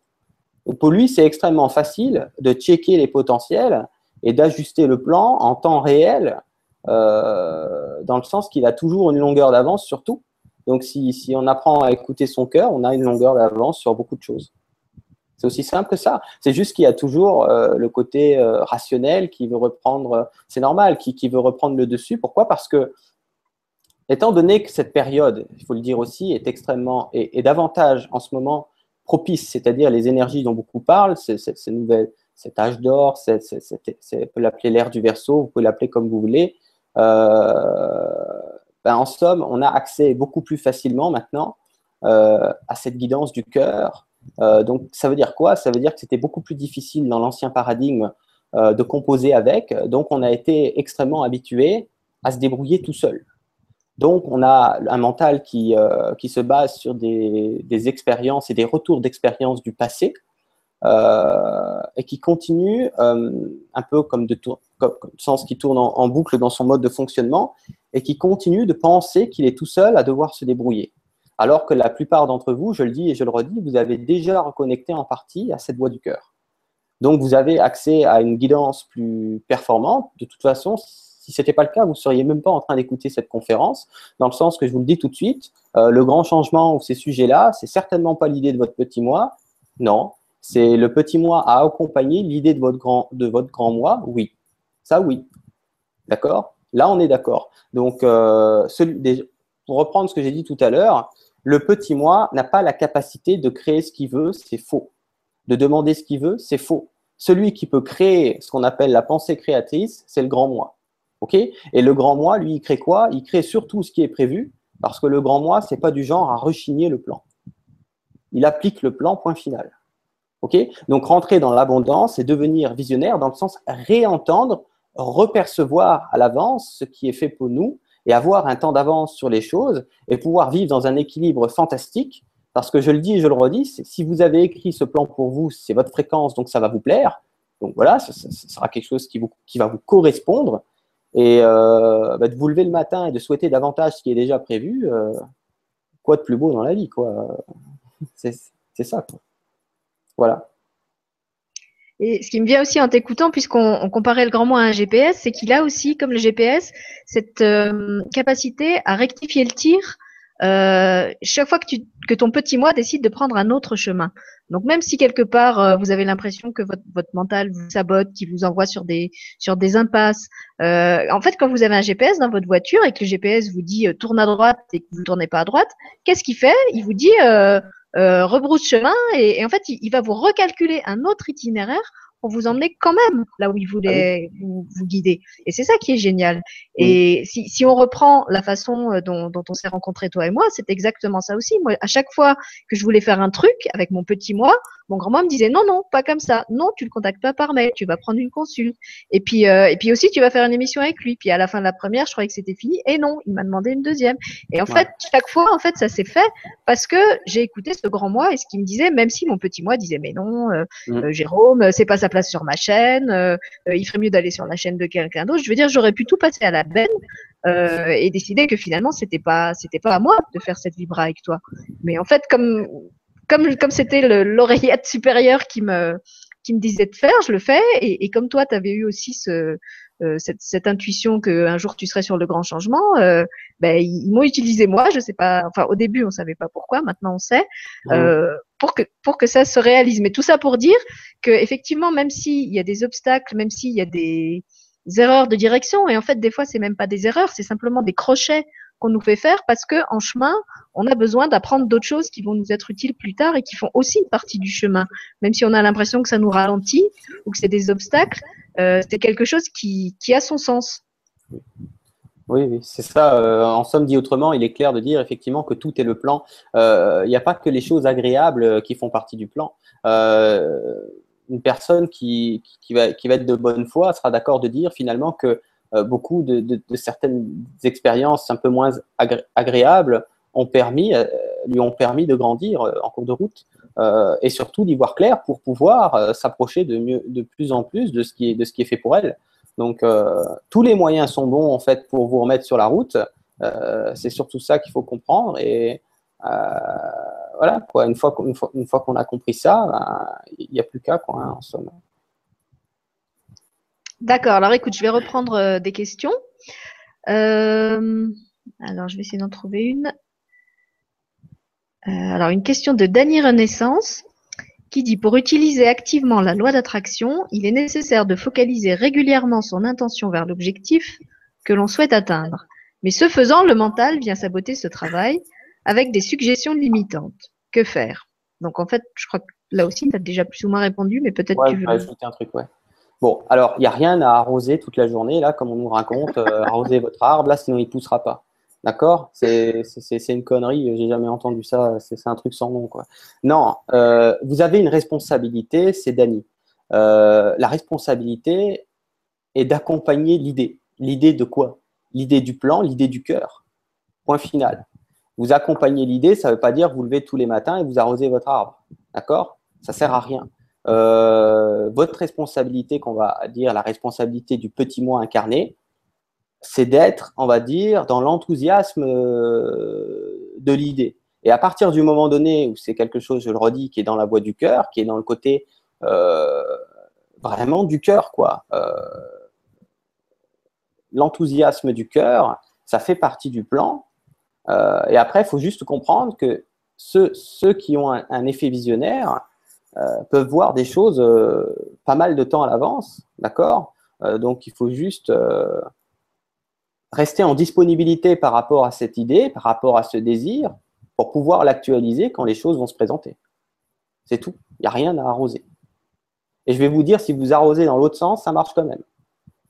pour lui, c'est extrêmement facile de checker les potentiels et d'ajuster le plan en temps réel, euh, dans le sens qu'il a toujours une longueur d'avance sur tout donc, si, on apprend à écouter son cœur, on a une longueur d'avance sur beaucoup de choses. C'est aussi simple que ça. C'est juste qu'il y a toujours euh, le côté euh, rationnel qui veut reprendre, euh, c'est normal, qui, veut reprendre le dessus. Pourquoi? Parce que, étant donné que cette période, il faut le dire aussi, est extrêmement, et, davantage en ce moment propice, c'est-à-dire les énergies dont beaucoup parlent, ces cet âge d'or, on peut l'appeler l'ère du verso, vous pouvez l'appeler comme vous voulez. Ben, en somme, on a accès beaucoup plus facilement maintenant euh, à cette guidance du cœur. Euh, donc, ça veut dire quoi? Ça veut dire que c'était beaucoup plus difficile dans l'ancien paradigme euh, de composer avec. Donc, on a été extrêmement habitué à se débrouiller tout seul. Donc, on a un mental qui, se base sur des, expériences et des retours d'expériences du passé et qui continue un peu comme de tour, sens qui tourne en, boucle dans son mode de fonctionnement et qui continue de penser qu'il est tout seul à devoir se débrouiller. alors que la plupart d'entre vous, je le dis et je le redis, vous avez déjà reconnecté en partie à cette voie du cœur. Donc, vous avez accès à une guidance plus performante. De toute façon, si ce n'était pas le cas, vous ne seriez même pas en train d'écouter cette conférence, dans le sens que je vous le dis tout de suite, euh, le grand changement ou ces sujets-là, c'est certainement pas l'idée de votre petit moi. Non, c'est le petit moi à accompagner l'idée de votre grand, de votre grand moi. Oui, ça oui. D'accord? Là, on est d'accord. Donc, euh, pour reprendre ce que j'ai dit tout à l'heure, le petit moi n'a pas la capacité de créer ce qu'il veut, c'est faux. De demander ce qu'il veut, c'est faux. Celui qui peut créer ce qu'on appelle la pensée créatrice, c'est le grand moi. Et le grand moi, lui, il crée quoi? Il crée surtout ce qui est prévu, parce que le grand moi, c'est pas du genre à rechigner le plan. Il applique le plan, point final. Donc, rentrer dans l'abondance et devenir visionnaire dans le sens réentendre, repercevoir à l'avance ce qui est fait pour nous et avoir un temps d'avance sur les choses et pouvoir vivre dans un équilibre fantastique. Parce que je le dis et je le redis, si vous avez écrit ce plan pour vous, c'est votre fréquence, donc ça va vous plaire. Donc voilà, ce, sera quelque chose qui, vous, qui va vous correspondre. Et euh, bah, de vous lever le matin et de souhaiter davantage ce qui est déjà prévu, euh, quoi de plus beau dans la vie, quoi. C'est ça, quoi. Voilà. Et ce qui me vient aussi en t'écoutant, puisqu'on comparait le grand moi à un GPS, c'est qu'il a aussi, comme le GPS, cette euh, capacité à rectifier le tir euh, chaque fois que, ton petit moi décide de prendre un autre chemin. Donc même si quelque part euh, vous avez l'impression que votre, mental vous sabote, qui vous envoie sur des impasses, en fait quand vous avez un GPS dans votre voiture et que le GPS vous dit tourne à droite et que vous ne tournez pas à droite, qu'est-ce qu'il fait? Il vous dit euh, rebrousse chemin et, en fait, il, va vous recalculer un autre itinéraire pour vous emmener quand même là où il voulait ah vous, guider. Et c'est ça qui est génial. Et si, si, on reprend la façon euh, dont, dont on s'est rencontrés, toi et moi, c'est exactement ça aussi. Moi, à chaque fois que je voulais faire un truc avec mon petit moi, mon grand-mère me disait non, non, pas comme ça. Non, tu le contactes pas par mail, tu vas prendre une consulte. Et puis, euh, et puis aussi, tu vas faire une émission avec lui. Puis à la fin de la première, je croyais que c'était fini. Et non, il m'a demandé une deuxième. Et en fait, chaque fois, en fait, ça s'est fait parce que j'ai écouté ce grand moi et ce qu'il me disait, même si mon petit moi disait mais non, euh, mm. euh Jérôme, c'est pas sa place sur ma chaîne. Euh, il ferait mieux d'aller sur la chaîne de quelqu'un d'autre. Je veux dire, j'aurais pu tout passer à la benne. Euh, et décider que finalement c'était pas c'était pas à moi de faire cette vibra avec toi mais en fait comme comme comme c'était l'oreillette supérieure qui me qui me disait de faire, je le fais. Et, et comme toi, tu avais eu aussi ce, euh, cette, cette, intuition qu'un jour tu serais sur le grand changement, euh, ben, ils, m'ont utilisé moi. Je sais pas. Enfin, au début, on savait pas pourquoi. Maintenant, on sait. Euh, pour que pour que ça se réalise. Mais tout ça pour dire que effectivement, même s'il y a des obstacles, même s'il y a des erreurs de direction, et en fait, des fois, c'est même pas des erreurs, c'est simplement des crochets qu'on nous fait faire parce que en chemin, on a besoin d'apprendre d'autres choses qui vont nous être utiles plus tard et qui font aussi partie du chemin. Même si on a l'impression que ça nous ralentit ou que c'est des obstacles, euh, c'est quelque chose qui, a son sens. Oui, c'est ça. Euh, en somme, dit autrement, il est clair de dire effectivement que tout est le plan. Euh, il n'y a pas que les choses agréables qui font partie du plan. une personne qui, va, qui va être de bonne foi sera d'accord de dire finalement que euh, beaucoup de, certaines expériences un peu moins agréables euh, lui ont permis de grandir euh, en cours de route et surtout d'y voir clair pour pouvoir s'approcher de, de plus en plus de ce qui est, fait pour elle. Donc tous les moyens sont bons en fait pour vous remettre sur la route. c'est surtout ça qu'il faut comprendre et voilà quoi. Une fois qu'on fois, qu'on a compris ça, ben, il n'y a plus qu'à quoi hein, en somme. D'accord. Alors écoute, je vais reprendre euh, des questions. Euh, alors je vais essayer d'en trouver une. Euh, alors une question de Dany Renaissance qui dit pour utiliser activement la loi d'attraction, il est nécessaire de focaliser régulièrement son intention vers l'objectif que l'on souhaite atteindre. Mais ce faisant, le mental vient saboter ce travail avec des suggestions limitantes. Que faire? Donc en fait, je crois que là aussi, tu as déjà plus ou moins répondu, mais peut-être tu veux. ajouter un truc, ouais. Bon, alors, il n'y a rien à arroser toute la journée, là, comme on nous raconte, euh, arroser votre arbre, là, sinon il ne poussera pas. D'accord? C'est une connerie, j'ai jamais entendu ça, c'est un truc sans nom, quoi. Non, euh, vous avez une responsabilité, c'est Dani. Euh, la responsabilité est d'accompagner l'idée. L'idée de quoi? L'idée du plan, l'idée du cœur. Point final. Vous accompagnez l'idée, ça ne veut pas dire vous levez tous les matins et vous arrosez votre arbre. D'accord? Ça sert à rien. Euh, votre responsabilité, qu'on va dire la responsabilité du petit moi incarné, c'est d'être, on va dire, dans l'enthousiasme euh, de l'idée. Et à partir du moment donné où c'est quelque chose, je le redis, qui est dans la voie du cœur, qui est dans le côté euh, vraiment du cœur, quoi. L'enthousiasme du cœur, ça fait partie du plan. Et après, il faut juste comprendre que ceux qui ont un, effet visionnaire peuvent voir des choses pas mal de temps à l'avance, d'accord? Donc, il faut juste rester en disponibilité par rapport à cette idée, par rapport à ce désir, pour pouvoir l'actualiser quand les choses vont se présenter. C'est tout. Il n'y a rien à arroser. Et je vais vous dire, si vous arrosez dans l'autre sens, ça marche quand même.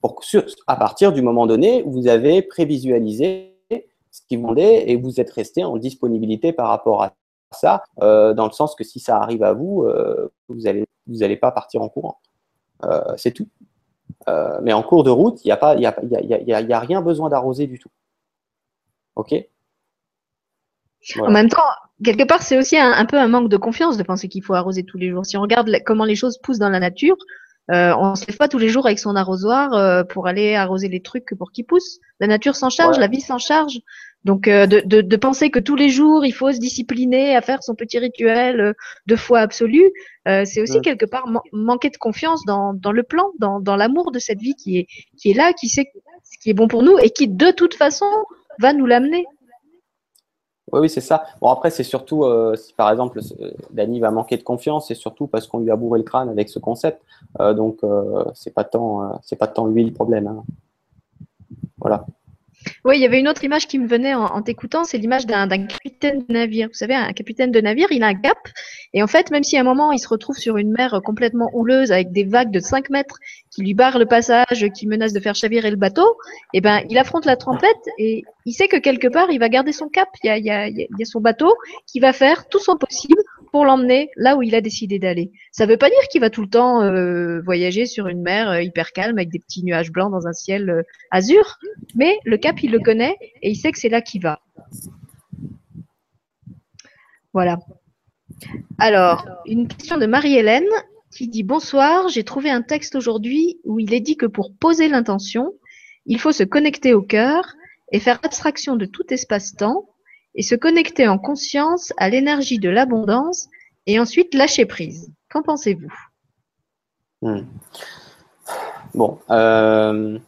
Pour, à partir du moment donné où vous avez prévisualisé ce qui vous et vous êtes resté en disponibilité par rapport à ça, euh, dans le sens que si ça arrive à vous, euh, vous n'allez vous allez pas partir en courant. Euh, c'est tout. mais en cours de route, il n'y a, pas, y a, y a, y a rien besoin d'arroser du tout. OK? En même temps, quelque part, c'est aussi un, peu un manque de confiance de penser qu'il faut arroser tous les jours. Si on regarde comment les choses poussent dans la nature, euh, on ne se lève pas tous les jours avec son arrosoir euh, pour aller arroser les trucs pour qu'ils poussent. La nature s'en charge, la vie s'en charge. Donc euh, de, de, de, penser que tous les jours il faut se discipliner à faire son petit rituel de foi absolue, c'est aussi quelque part manquer de confiance dans, dans le plan, dans, dans l'amour de cette vie qui est, qui est là, qui sait ce qui est bon pour nous et qui de toute façon va nous l'amener. Oui, oui, c'est ça. Bon, après, c'est surtout, euh, si par exemple, Dany va manquer de confiance, c'est surtout parce qu'on lui a bourré le crâne avec ce concept. Euh, donc, euh, c'est pas tant, c'est pas tant lui le problème. Hein. Voilà. Oui, il y avait une autre image qui me venait en, t'écoutant, c'est l'image d'un capitaine de navire. Vous savez, un capitaine de navire, il a un cap, et en fait, même si à un moment il se retrouve sur une mer complètement houleuse avec des vagues de 5 mètres qui lui barrent le passage, qui menacent de faire chavirer le bateau, eh ben, il affronte la tempête et il sait que quelque part, il va garder son cap. Il y a, il y a, il y a son bateau qui va faire tout son possible pour l'emmener là où il a décidé d'aller. Ça ne veut pas dire qu'il va tout le temps euh, voyager sur une mer euh, hyper calme avec des petits nuages blancs dans un ciel euh, azur, mais le cap, il le connaît et il sait que c'est là qu'il va. Voilà. Alors, une question de Marie-Hélène qui dit Bonsoir, j'ai trouvé un texte aujourd'hui où il est dit que pour poser l'intention, il faut se connecter au cœur et faire abstraction de tout espace-temps et se connecter en conscience à l'énergie de l'abondance et ensuite lâcher prise. Qu'en pensez-vous? Hmm. Bon, euh,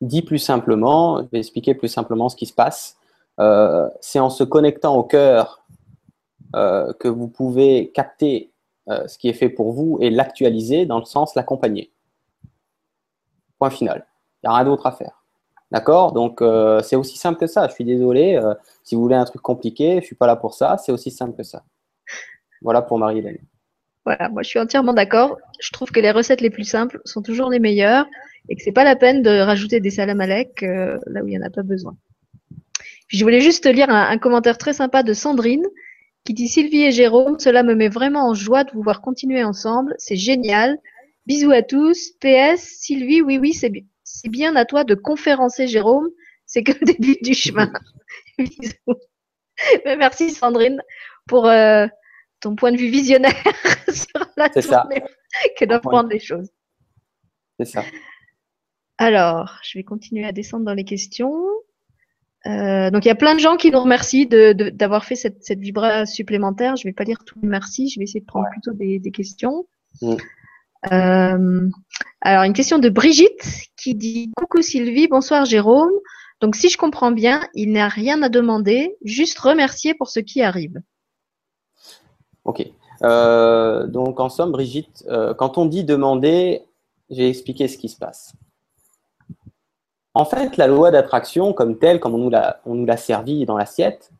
dit plus simplement, je vais expliquer plus simplement ce qui se passe. Euh, c'est en se connectant au cœur euh, que vous pouvez capter ce qui est fait pour vous et l'actualiser dans le sens l'accompagner. Point final. Il n'y a rien d'autre à faire. D'accord? Donc, euh, c'est aussi simple que ça. Je suis désolé. Euh, si vous voulez un truc compliqué, je suis pas là pour ça. C'est aussi simple que ça. Voilà pour Marie-Hélène. Voilà, moi je suis entièrement d'accord. Je trouve que les recettes les plus simples sont toujours les meilleures et que c'est pas la peine de rajouter des salamalek euh, là où il n'y en a pas besoin. Je voulais juste lire un, un, commentaire très sympa de Sandrine qui dit Sylvie et Jérôme, cela me met vraiment en joie de vous voir continuer ensemble. C'est génial. Bisous à tous. PS, Sylvie, oui, oui, c'est bien c'est bien à toi de conférencer, Jérôme. C'est que le début du chemin. [LAUGHS] merci, Sandrine, pour euh, ton point de vue visionnaire [LAUGHS] sur la tournée que d'apprendre les choses. C'est ça. Alors, je vais continuer à descendre dans les questions. Euh, donc, il y a plein de gens qui nous remercient d'avoir fait cette, cette vibra supplémentaire. Je ne vais pas lire tous les merci, je vais essayer de prendre plutôt des, questions. Mm. Euh, alors, une question de Brigitte qui dit Coucou Sylvie, bonsoir Jérôme. Donc, si je comprends bien, il n'y a rien à demander, juste remercier pour ce qui arrive. Ok. Euh, donc, en somme, Brigitte, euh, quand on dit demander, j'ai expliqué ce qui se passe. En fait, la loi d'attraction, comme telle, comme on nous l'a servi dans l'assiette,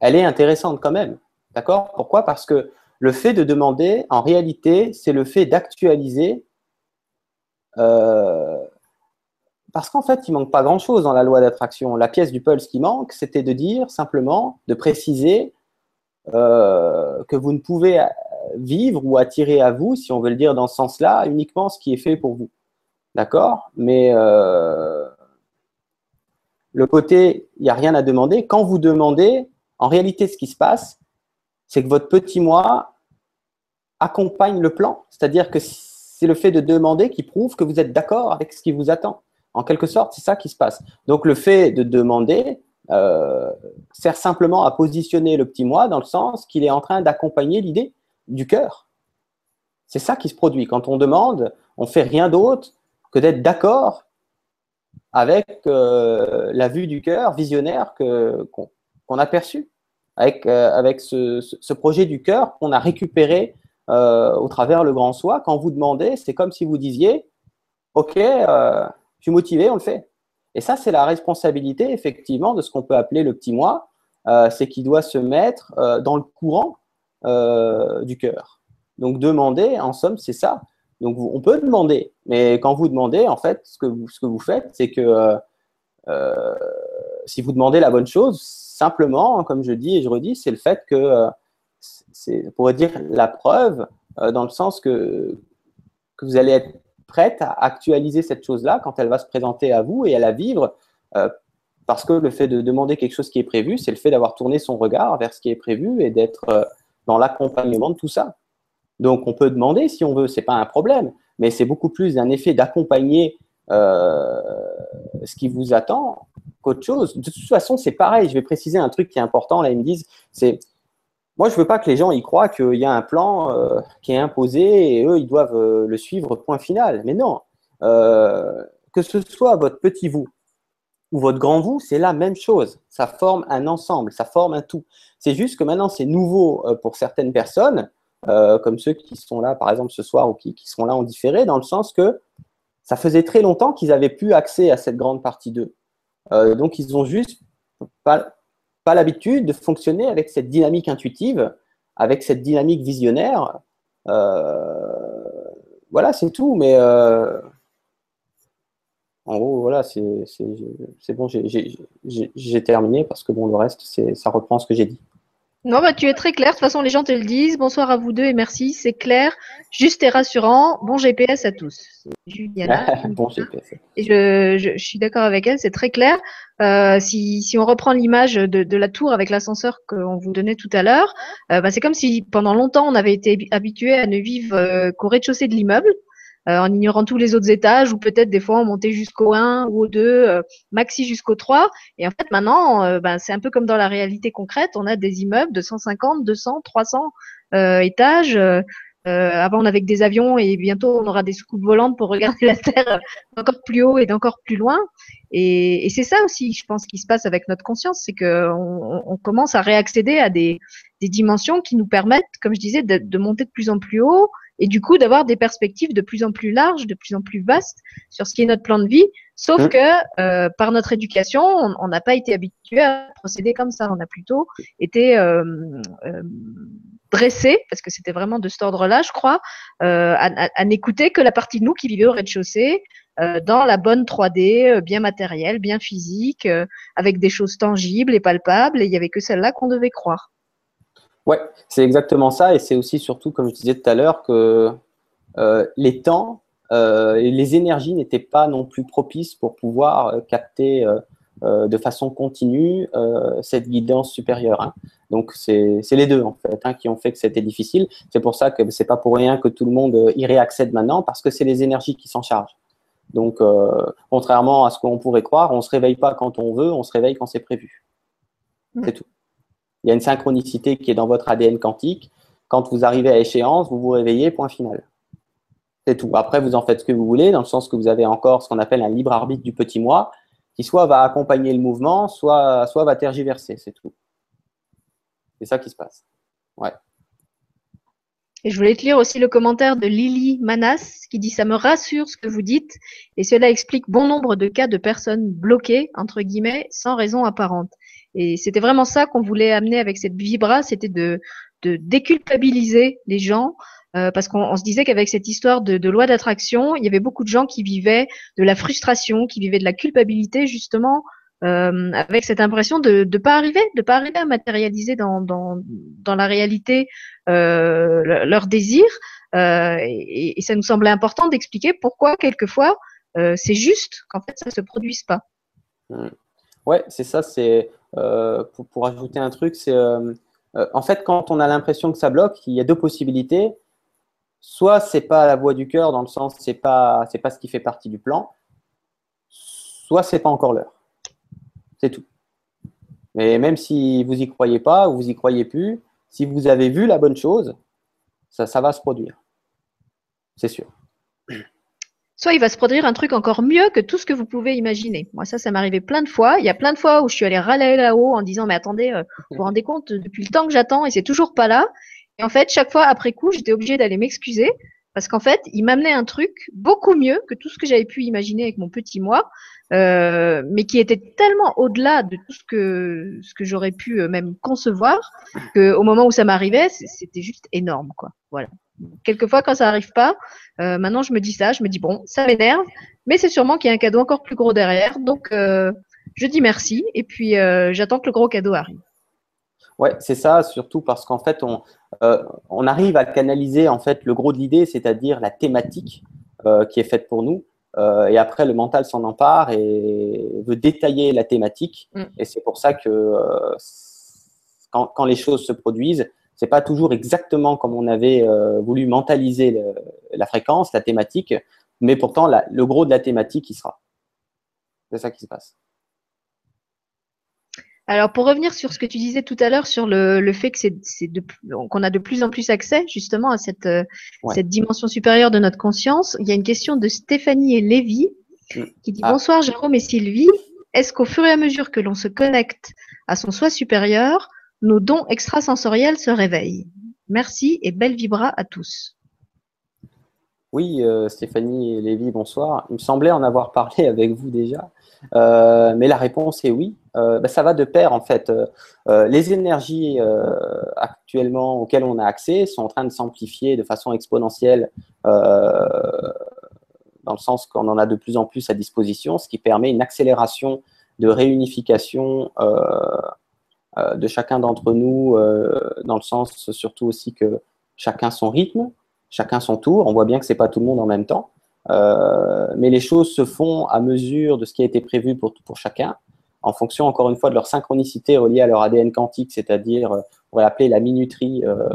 elle est intéressante quand même. D'accord? Pourquoi? Parce que le fait de demander, en réalité, c'est le fait d'actualiser. Euh, parce qu'en fait, il manque pas grand-chose dans la loi d'attraction. La pièce du pulse qui manque, c'était de dire simplement, de préciser euh, que vous ne pouvez vivre ou attirer à vous, si on veut le dire dans ce sens-là, uniquement ce qui est fait pour vous. D'accord? Mais euh, le côté, il n'y a rien à demander. Quand vous demandez, en réalité, ce qui se passe, c'est que votre petit moi accompagne le plan. C'est-à-dire que c'est le fait de demander qui prouve que vous êtes d'accord avec ce qui vous attend. En quelque sorte, c'est ça qui se passe. Donc le fait de demander, sert simplement à positionner le petit moi dans le sens qu'il est en train d'accompagner l'idée du cœur. C'est ça qui se produit. Quand on demande, on fait rien d'autre que d'être d'accord avec la vue du cœur visionnaire qu'on a perçu, avec, avec ce, projet du cœur qu'on a récupéré au travers le grand soi. Quand vous demandez, c'est comme si vous disiez, OK, je suis motivé, on le fait. Et ça, c'est la responsabilité, effectivement, de ce qu'on peut appeler le petit moi, euh, c'est qu'il doit se mettre euh, dans le courant euh, du cœur. Donc, demander, en somme, c'est ça. Donc, on peut demander, mais quand vous demandez, en fait, ce que vous, ce que vous faites, c'est que si vous demandez la bonne chose, simplement, comme je dis et je redis, c'est le fait que, c'est, on pourrait dire, la preuve, dans le sens que, vous allez être prête à actualiser cette chose-là quand elle va se présenter à vous et à la vivre. Euh, parce que le fait de demander quelque chose qui est prévu, c'est le fait d'avoir tourné son regard vers ce qui est prévu et d'être euh, dans l'accompagnement de tout ça. Donc on peut demander si on veut, c'est pas un problème, mais c'est beaucoup plus un effet d'accompagner euh, ce qui vous attend qu'autre chose. De toute façon, c'est pareil. Je vais préciser un truc qui est important. Là, ils me disent, c'est moi, je veux pas que les gens y croient qu'il y a un plan euh, qui est imposé et eux, ils doivent euh, le suivre point final. Mais non, que ce soit votre petit vous ou votre grand vous, c'est la même chose. Ça forme un ensemble, ça forme un tout. C'est juste que maintenant, c'est nouveau pour certaines personnes, comme ceux qui sont là, par exemple, ce soir ou qui, qui seront là en différé, dans le sens que ça faisait très longtemps qu'ils avaient plus accès à cette grande partie d'eux. donc, ils ont juste pas, pas l'habitude de fonctionner avec cette dynamique intuitive, avec cette dynamique visionnaire. Euh, voilà, c'est tout. Mais euh, en gros, voilà, c'est bon, j'ai terminé parce que bon, le reste, ça reprend ce que j'ai dit. Non, bah, tu es très clair. De toute façon, les gens te le disent. Bonsoir à vous deux et merci. C'est clair, juste et rassurant. Bon GPS à tous. Juliana. bon GPS. Je, je, suis d'accord avec elle, c'est très clair. Euh, si, si, on reprend l'image de, de, la tour avec l'ascenseur qu'on vous donnait tout à l'heure, euh, bah, c'est comme si pendant longtemps on avait été habitué à ne vivre euh, qu'au rez-de-chaussée de l'immeuble. Euh, en ignorant tous les autres étages, ou peut-être des fois on montait jusqu'au 1 ou au 2, euh, maxi jusqu'au 3. Et en fait, maintenant, euh, ben, c'est un peu comme dans la réalité concrète, on a des immeubles de 150, 200, 300 étages. avant, on avait des avions et bientôt, on aura des soucoupes volantes pour regarder la Terre encore plus haut et d'encore plus loin. Et, et c'est ça aussi, je pense, qui se passe avec notre conscience, c'est qu'on on commence à réaccéder à des, des, dimensions qui nous permettent, comme je disais, de, de monter de plus en plus haut et du coup d'avoir des perspectives de plus en plus larges, de plus en plus vastes sur ce qui est notre plan de vie. Sauf mmh. que euh, par notre éducation, on n'a pas été habitué à procéder comme ça. On a plutôt été euh, euh, dressé, parce que c'était vraiment de cet ordre-là, je crois, euh, à, à n'écouter que la partie de nous qui vivait au rez-de-chaussée, euh, dans la bonne 3D, euh, bien matérielle, bien physique, avec des choses tangibles et palpables. Et il y avait que celle-là qu'on devait croire. Ouais, c'est exactement ça. Et c'est aussi surtout, comme je disais tout à l'heure, que euh, les temps euh, et les énergies n'étaient pas non plus propices pour pouvoir euh, capter de façon continue cette guidance supérieure. Hein. Donc, c'est les deux, en fait, hein, qui ont fait que c'était difficile. C'est pour ça que c'est pas pour rien que tout le monde y réaccède maintenant, parce que c'est les énergies qui s'en chargent. Donc, contrairement à ce qu'on pourrait croire, on ne se réveille pas quand on veut, on se réveille quand c'est prévu. C'est tout. Il y a une synchronicité qui est dans votre ADN quantique. Quand vous arrivez à échéance, vous vous réveillez, point final. C'est tout. Après, vous en faites ce que vous voulez, dans le sens que vous avez encore ce qu'on appelle un libre arbitre du petit moi, qui soit va accompagner le mouvement, soit, soit va tergiverser. C'est tout. C'est ça qui se passe. Ouais. Et je voulais te lire aussi le commentaire de Lily Manas qui dit Ça me rassure ce que vous dites et cela explique bon nombre de cas de personnes bloquées, entre guillemets, sans raison apparente. Et c'était vraiment ça qu'on voulait amener avec cette vibra, c'était de, déculpabiliser les gens. Euh, parce qu'on se disait qu'avec cette histoire de, loi d'attraction, il y avait beaucoup de gens qui vivaient de la frustration, qui vivaient de la culpabilité justement, euh, avec cette impression de ne pas arriver, de pas arriver à matérialiser dans, la réalité euh, leur désir. Euh, et, et, ça nous semblait important d'expliquer pourquoi quelquefois c'est juste qu'en fait ça se produise pas. Ouais, c'est ça. C'est pour, pour, ajouter un truc, c'est euh, euh, en fait quand on a l'impression que ça bloque, il y a deux possibilités. Soit c'est pas la voix du cœur dans le sens c'est pas c'est pas ce qui fait partie du plan. Soit c'est pas encore l'heure. C'est tout. Mais même si vous y croyez pas ou vous y croyez plus, si vous avez vu la bonne chose, ça va se produire. C'est sûr. Soit il va se produire un truc encore mieux que tout ce que vous pouvez imaginer. Moi, ça, ça m'est arrivé plein de fois. Il y a plein de fois où je suis allée râler là-haut en disant, mais attendez, euh, vous vous rendez compte, depuis le temps que j'attends et c'est toujours pas là. Et en fait, chaque fois après coup, j'étais obligée d'aller m'excuser parce qu'en fait, il m'amenait un truc beaucoup mieux que tout ce que j'avais pu imaginer avec mon petit moi, euh, mais qui était tellement au-delà de tout ce que ce que j'aurais pu euh, même concevoir qu'au moment où ça m'arrivait, c'était juste énorme, quoi. Voilà. Quelquefois, quand ça arrive pas, euh, maintenant je me dis ça, je me dis bon, ça m'énerve, mais c'est sûrement qu'il y a un cadeau encore plus gros derrière, donc euh, je dis merci et puis euh, j'attends que le gros cadeau arrive. Ouais, c'est ça, surtout parce qu'en fait, on, on arrive à canaliser en fait le gros de l'idée, c'est-à-dire la thématique qui est faite pour nous. Euh, et après, le mental s'en empare et veut détailler la thématique. Mm. Et c'est pour ça que euh, quand, quand les choses se produisent, c'est pas toujours exactement comme on avait euh, voulu mentaliser le- la fréquence, la thématique, mais pourtant la- le gros de la thématique, il sera. C'est ça qui se passe. Alors pour revenir sur ce que tu disais tout à l'heure sur le, le fait que c'est qu'on a de plus en plus accès justement à cette euh, Ouais. cette dimension supérieure de notre conscience, il y a une question de Stéphanie et Lévy Mm. qui dit Ah. bonsoir Jérôme et Sylvie. Est-ce qu'au fur et à mesure que l'on se connecte à son soi supérieur, nos dons extrasensoriels se réveillent Merci et belle vibra à tous. Oui, euh, Stéphanie et Lévy, bonsoir. Il me semblait en avoir parlé [LAUGHS] avec vous déjà, Euh, mais la réponse est oui. Euh, bah, ça va de pair en fait. Les énergies actuellement auxquelles on a accès sont en train de s'amplifier de façon exponentielle, dans le sens qu'on en a de plus en plus à disposition, ce qui permet une accélération de réunification de chacun d'entre nous, euh, dans le sens surtout aussi que chacun son rythme, chacun son tour. On voit bien que c'est pas tout le monde en même temps, Euh, mais les choses se font à mesure de ce qui a été prévu pour, pour chacun, en fonction encore une fois de leur synchronicité reliée à leur ADN quantique, c'est-à-dire, euh, on va l'appeler la minuterie euh,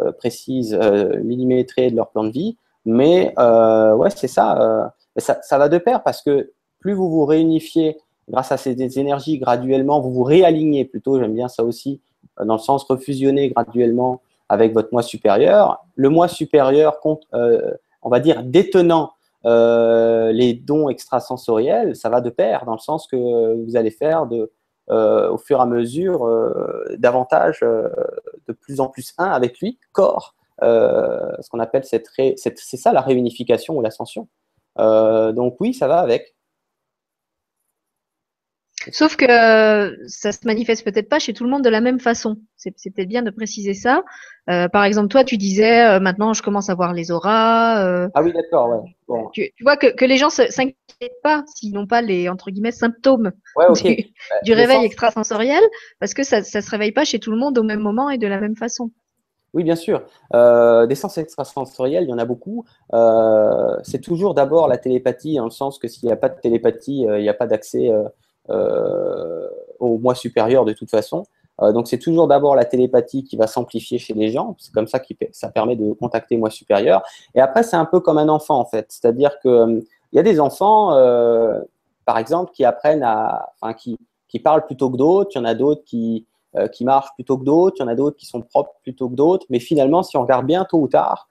euh, précise, euh, millimétrée de leur plan de vie. Mais euh, ouais, c'est ça, euh, ça. Ça va de pair parce que plus vous vous réunifiez grâce à ces énergies graduellement, vous vous réalignez plutôt, j'aime bien ça aussi, euh, dans le sens refusionner graduellement avec votre moi supérieur. Le moi supérieur euh, on va dire, détenant euh, les dons extrasensoriels, ça va de pair, dans le sens que vous allez faire de, au fur et à mesure davantage de plus en plus un avec lui, corps, ce qu'on appelle cette, ré- c'est ça la réunification ou l'ascension. Donc oui, ça va avec. Sauf que euh, ça se manifeste peut-être pas chez tout le monde de la même façon. C'est peut-être bien de préciser ça. Euh, par exemple, toi, tu disais euh, maintenant je commence à voir les auras. euh, Ah oui, d'accord, ouais. Bon. tu, tu vois que, que les gens s'inquiètent pas s'ils n'ont pas les entre guillemets symptômes Ouais, du, réveil sens- extrasensoriel parce que ça ça se réveille pas chez tout le monde au même moment et de la même façon. Oui, bien sûr. Euh, des sens extrasensoriels, il y en a beaucoup. Euh, c'est toujours d'abord la télépathie, dans le sens que s'il n'y a pas de télépathie, euh, il n'y a pas d'accès au moi supérieur de toute façon. Euh, donc c'est toujours d'abord la télépathie qui va s'amplifier chez les gens. C'est comme ça que ça permet de contacter moi supérieur. Et après, c'est un peu comme un enfant en fait. C'est-à-dire que euh, il y a des enfants, euh, par exemple, qui apprennent à, qui, qui parlent plutôt que d'autres. Il y en a d'autres qui, euh, qui marchent plutôt que d'autres. Il y en a d'autres qui sont propres plutôt que d'autres. Mais finalement, si on regarde bien, tôt ou tard,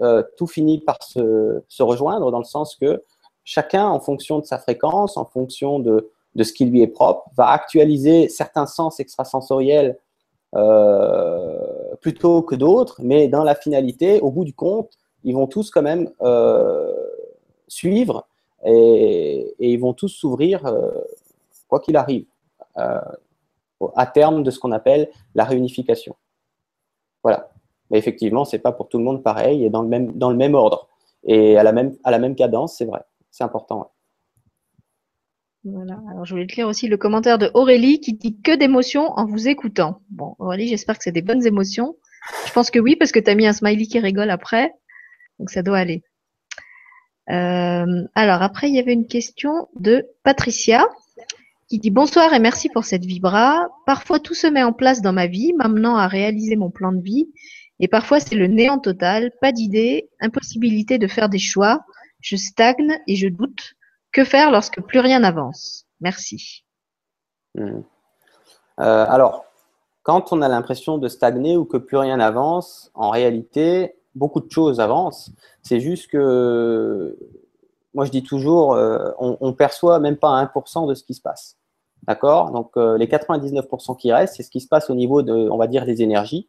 euh, tout finit par se, se rejoindre dans le sens que chacun, en fonction de sa fréquence, en fonction de, de ce qui lui est propre, va actualiser certains sens extrasensoriels euh, plutôt que d'autres, mais dans la finalité, au bout du compte, ils vont tous quand même euh, suivre et, ils vont tous s'ouvrir euh, quoi qu'il arrive à terme de ce qu'on appelle la réunification. Voilà. Mais effectivement, c'est pas pour tout le monde pareil et dans le même, dans le même ordre et à la même, à la même cadence, c'est vrai. C'est important. ouais. Voilà. Alors je voulais te lire aussi le commentaire de Aurélie qui dit que d'émotions en vous écoutant. Bon, Aurélie, j'espère que c'est des bonnes émotions. Je pense que oui, parce que tu as mis un smiley qui rigole après. Donc ça doit aller. Euh, alors après, il y avait une question de Patricia qui dit bonsoir et merci pour cette vibra. Parfois tout se met en place dans ma vie, m'amenant à réaliser mon plan de vie. Et parfois c'est le néant total, pas d'idée, impossibilité de faire des choix. Je stagne et je doute. Que faire lorsque plus rien n'avance? Merci. Hmm. alors, quand on a l'impression de stagner ou que plus rien n'avance, en réalité, beaucoup de choses avancent. C'est juste que, moi je dis toujours, on, on, perçoit même pas 1% de ce qui se passe. D'accord? Donc, les 99% qui restent, c'est ce qui se passe au niveau de, on va dire, des énergies,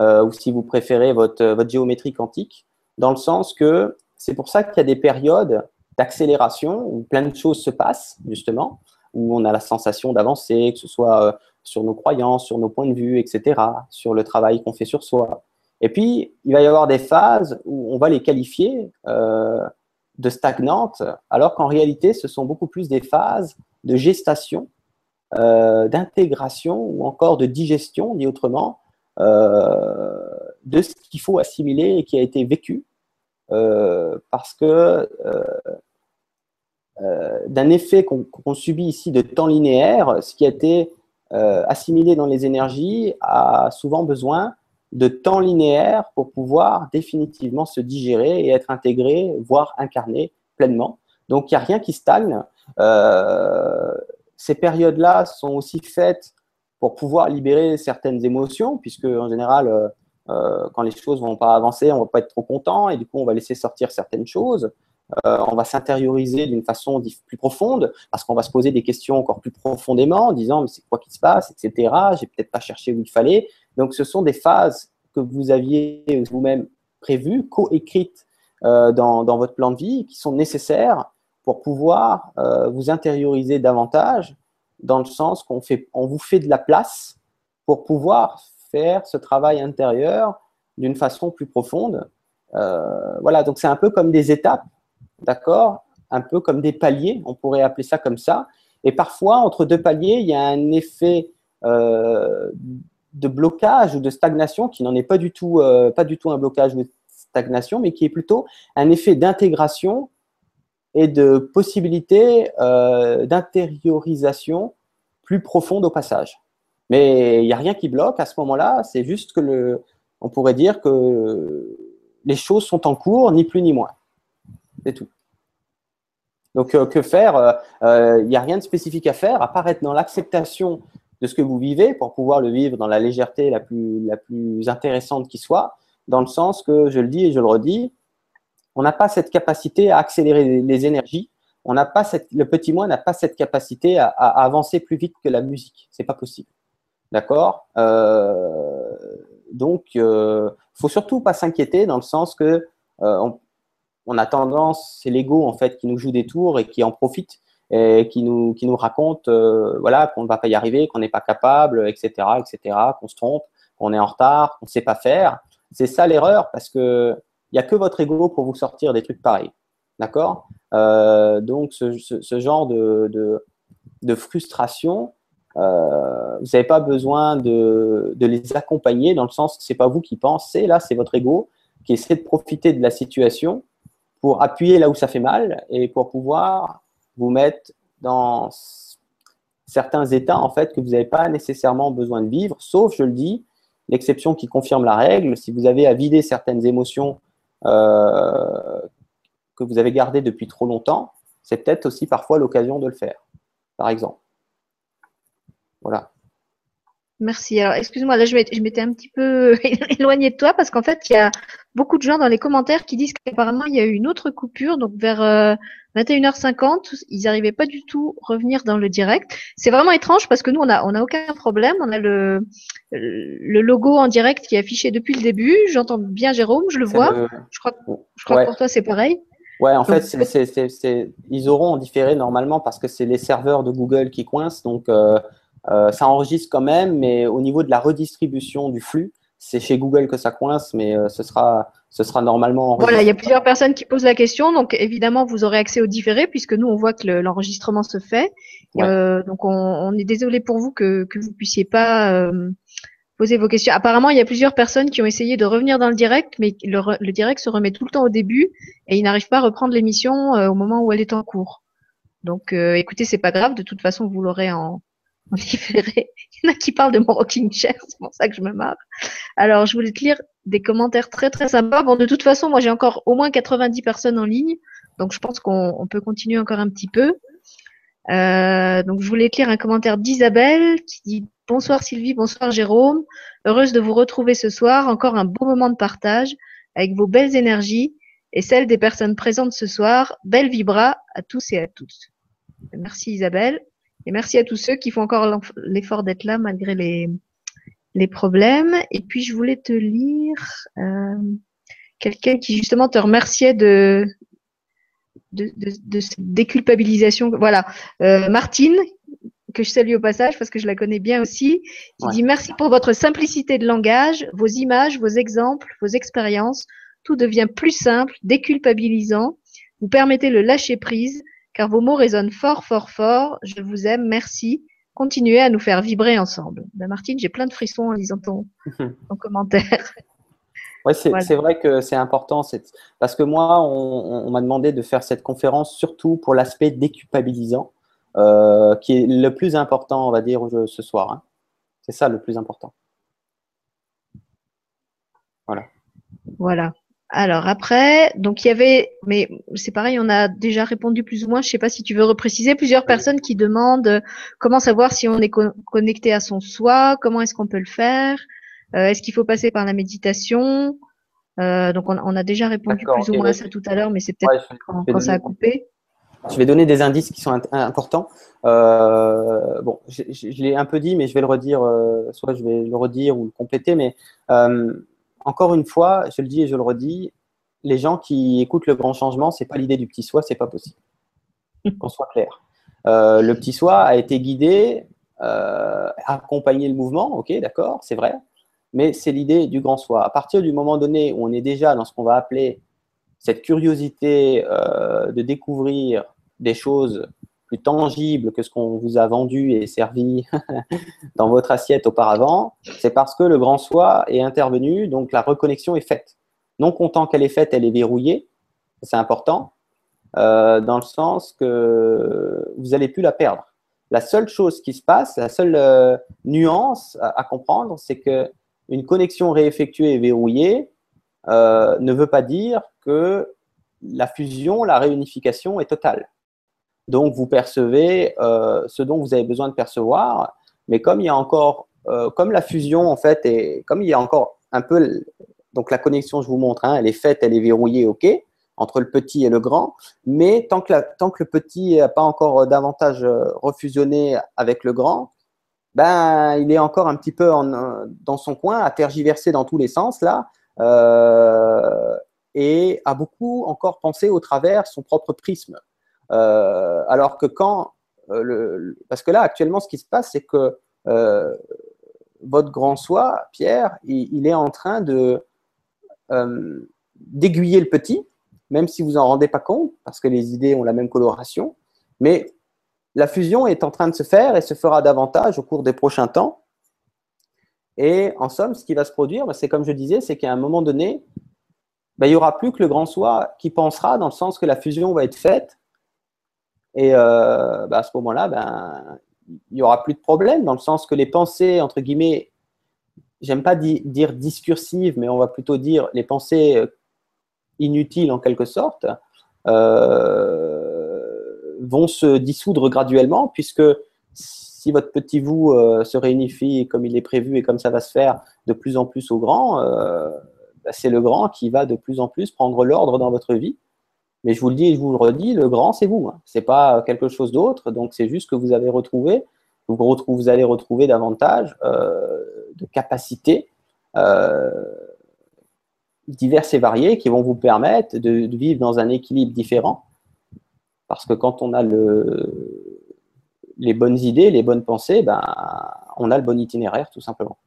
ou si vous préférez, votre, votre géométrie quantique, dans le sens que c'est pour ça qu'il y a des périodes d'accélération où plein de choses se passent, justement, où on a la sensation d'avancer, que ce soit euh, sur nos croyances, sur nos points de vue, etc., sur le travail qu'on fait sur soi. Et puis, il va y avoir des phases où on va les qualifier euh, de stagnantes, alors qu'en réalité, ce sont beaucoup plus des phases de gestation, euh, d'intégration ou encore de digestion, dit autrement, de ce qu'il faut assimiler et qui a été vécu parce que d'un effet qu'on subit ici de temps linéaire, ce qui a été assimilé dans les énergies a souvent besoin de temps linéaire pour pouvoir définitivement se digérer et être intégré, voire incarné pleinement. Donc, il n'y a rien qui stagne. ces périodes-là sont aussi faites pour pouvoir libérer certaines émotions, puisque en général, euh, quand les choses vont pas avancer, on va pas être trop content et du coup on va laisser sortir certaines choses. Euh, on va s'intérioriser d'une façon plus profonde parce qu'on va se poser des questions encore plus profondément en disant mais c'est quoi qui se passe, etc. J'ai peut-être pas cherché où il fallait. Donc ce sont des phases que vous aviez vous-même prévues, coécrites euh, dans, votre plan de vie, qui sont nécessaires pour pouvoir euh, vous intérioriser davantage dans le sens qu'on fait, on vous fait de la place pour pouvoir faire ce travail intérieur d'une façon plus profonde. Voilà, donc c'est un peu comme des étapes, d'accord Un peu comme des paliers, on pourrait appeler ça comme ça. Et parfois, entre deux paliers, il y a un effet euh, de blocage ou de stagnation qui n'en est pas du, tout, euh, pas du tout un blocage ou stagnation, mais qui est plutôt un effet d'intégration et de possibilité d'intériorisation plus profonde au passage. Mais il n'y a rien qui bloque à ce moment-là. C'est juste que le, on pourrait dire que les choses sont en cours, ni plus ni moins. C'est tout. Donc, euh, que faire Il euh, n'y euh, a rien de spécifique à faire, à part être dans l'acceptation de ce que vous vivez pour pouvoir le vivre dans la légèreté la plus, intéressante qui soit, dans le sens que, je le dis et je le redis, on n'a pas cette capacité à accélérer les, énergies. On n'a pas cette, le petit moi n'a pas cette capacité à, avancer plus vite que la musique. C'est pas possible. D'accord? Donc, il faut surtout pas s'inquiéter dans le sens que euh, on, a tendance, c'est l'ego en fait qui nous joue des tours et qui en profite et qui nous, qui nous raconte voilà, qu'on ne va pas y arriver, qu'on n'est pas capable, etc., etc., qu'on se trompe, qu'on est en retard, qu'on ne sait pas faire. C'est ça l'erreur parce que il n'y a que votre ego pour vous sortir des trucs pareils. D'accord? Donc, ce, genre de, de, de frustration, euh, vous n'avez pas besoin de, les accompagner dans le sens que ce n'est pas vous qui pensez, là, c'est votre ego qui essaie de profiter de la situation pour appuyer là où ça fait mal et pour pouvoir vous mettre dans certains états en fait que vous n'avez pas nécessairement besoin de vivre, sauf, je le dis, l'exception qui confirme la règle. Si vous avez à vider certaines émotions euh, que vous avez gardées depuis trop longtemps, c'est peut-être aussi parfois l'occasion de le faire, par exemple. Voilà. Merci. Alors, excuse-moi, là, je m'étais un petit peu [LAUGHS] éloignée de toi parce qu'en fait, il y a beaucoup de gens dans les commentaires qui disent qu'apparemment, il y a eu une autre coupure. Donc, vers 21h50, euh, ils n'arrivaient pas du tout à revenir dans le direct. C'est vraiment étrange parce que nous, on n'a on a aucun problème. On a le, le logo en direct qui est affiché depuis le début. J'entends bien Jérôme, je le vois. Je crois, je crois que pour toi, c'est pareil. Ouais, en fait, c'est, ils auront différé normalement parce que c'est les serveurs de Google qui coincent. Donc, euh, ça enregistre quand même, mais au niveau de la redistribution du flux, c'est chez Google que ça coince, mais euh, ce, sera, ce sera normalement Voilà, il y a plusieurs personnes qui posent la question, donc évidemment, vous aurez accès au différé, puisque nous, on voit que l'enregistrement se fait. Euh, donc, on, est désolé pour vous que, que vous puissiez pas poser vos questions. Apparemment, il y a plusieurs personnes qui ont essayé de revenir dans le direct, mais le, le direct se remet tout le temps au début et ils n'arrivent pas à reprendre l'émission au moment où elle est en cours. Donc, écoutez, c'est pas grave, de toute façon, vous l'aurez en, différé. [LAUGHS] Il y en a qui parlent de mon rocking chair, c'est pour ça que je me marre. Alors, je voulais te lire des commentaires très très sympas. Bon, de toute façon, moi j'ai encore au moins 90 personnes en ligne, donc je pense qu'on peut continuer encore un petit peu. Euh, donc, je voulais te lire un commentaire d'Isabelle qui dit Bonsoir Sylvie, bonsoir Jérôme. Heureuse de vous retrouver ce soir. Encore un beau moment de partage avec vos belles énergies et celles des personnes présentes ce soir. Belle vibra à tous et à toutes. Merci Isabelle. Et merci à tous ceux qui font encore l'effort d'être là malgré les, les problèmes. Et puis, je voulais te lire euh, quelqu'un qui justement te remerciait de, de, de, cette déculpabilisation. Voilà, euh, Martine, que je salue au passage parce que je la connais bien aussi, qui dit merci pour votre simplicité de langage, vos images, vos exemples, vos expériences. Tout devient plus simple, déculpabilisant. Vous permettez le lâcher prise car vos mots résonnent fort, fort, fort. Je vous aime, merci. Continuez à nous faire vibrer ensemble. Ben Martine, j'ai plein de frissons en lisant ton, [LAUGHS] commentaire. Oui, c'est vrai que c'est important. Parce que moi, on, m'a demandé de faire cette conférence surtout pour l'aspect déculpabilisant, euh, qui est le plus important, on va dire, ce soir. Hein. C'est ça le plus important. Voilà. Voilà. Alors après, donc il y avait, mais c'est pareil, on a déjà répondu plus ou moins. Je sais pas si tu veux repréciser. Plusieurs personnes qui demandent euh, comment savoir si on est connecté à son soi, comment est-ce qu'on peut le faire, euh, est-ce qu'il faut passer par la méditation. Euh, donc on, a déjà répondu plus ou moins à ça tout à l'heure, mais c'est peut-être quand, ça a coupé. Je vais donner des indices qui sont importants. bon, je, je l'ai un peu dit, mais je vais le redire. soit je vais le redire ou le compléter, mais encore une fois, je le dis et je le redis, les gens qui écoutent le grand changement, c'est pas l'idée du petit soi, c'est pas possible. Qu'on soit clair. Euh, le petit soi a été guidé, euh, accompagné le mouvement, ok, d'accord, c'est vrai, mais c'est l'idée du grand soi. À partir du moment donné où on est déjà dans ce qu'on va appeler cette curiosité euh, de découvrir des choses tangible que ce qu'on vous a vendu et servi [LAUGHS] dans votre assiette auparavant, c'est parce que le grand soi est intervenu, donc la reconnexion est faite. Non content qu'elle est faite, elle est verrouillée, c'est important, euh, dans le sens que vous n'allez plus la perdre. La seule chose qui se passe, la seule euh, nuance à, comprendre, c'est que une connexion réeffectuée et verrouillée euh, ne veut pas dire que la fusion, la réunification est totale. Donc, vous percevez euh, ce dont vous avez besoin de percevoir. Mais comme il y a encore, euh, comme la fusion, en fait, et comme il y a encore un peu, donc la connexion, je vous montre, hein, elle est faite, elle est verrouillée, OK, entre le petit et le grand. Mais tant que, tant que le petit n'a pas encore davantage euh, refusionné avec le grand, ben, il est encore un petit peu dans son coin, à tergiverser dans tous les sens, là, et a beaucoup encore pensé au travers son propre prisme. Euh, alors que quand, euh, le, parce que là, actuellement, ce qui se passe, c'est que euh, votre grand soi, Pierre, il, est en train de d'aiguiller le petit, même si vous en rendez pas compte, parce que les idées ont la même coloration. Mais la fusion est en train de se faire et se fera davantage au cours des prochains temps. Et en somme, ce qui va se produire, bah, c'est comme je disais, c'est qu'à un moment donné, bah, il n'y aura plus que le grand soi qui pensera dans le sens que la fusion va être faite et euh, bah, à ce moment-là, ben, il n'y aura plus de problème, dans le sens que les pensées, entre guillemets, j'aime pas dire discursives, mais on va plutôt dire les pensées euh, inutiles en quelque sorte, euh, vont se dissoudre graduellement, puisque si votre petit vous se réunifie comme il est prévu et comme ça va se faire de plus en plus au grand, bah, c'est le grand qui va de plus en plus prendre l'ordre dans votre vie. Mais je vous le dis et je vous le redis, le grand, c'est vous. Hein. Ce n'est pas quelque chose d'autre. Donc, c'est juste que vous avez retrouvé, vous, vous allez retrouver davantage euh, de capacités euh, diverses et variées qui vont vous permettre de, vivre dans un équilibre différent. Parce que quand on a le, les bonnes idées, les bonnes pensées, ben, on a le bon itinéraire, tout simplement.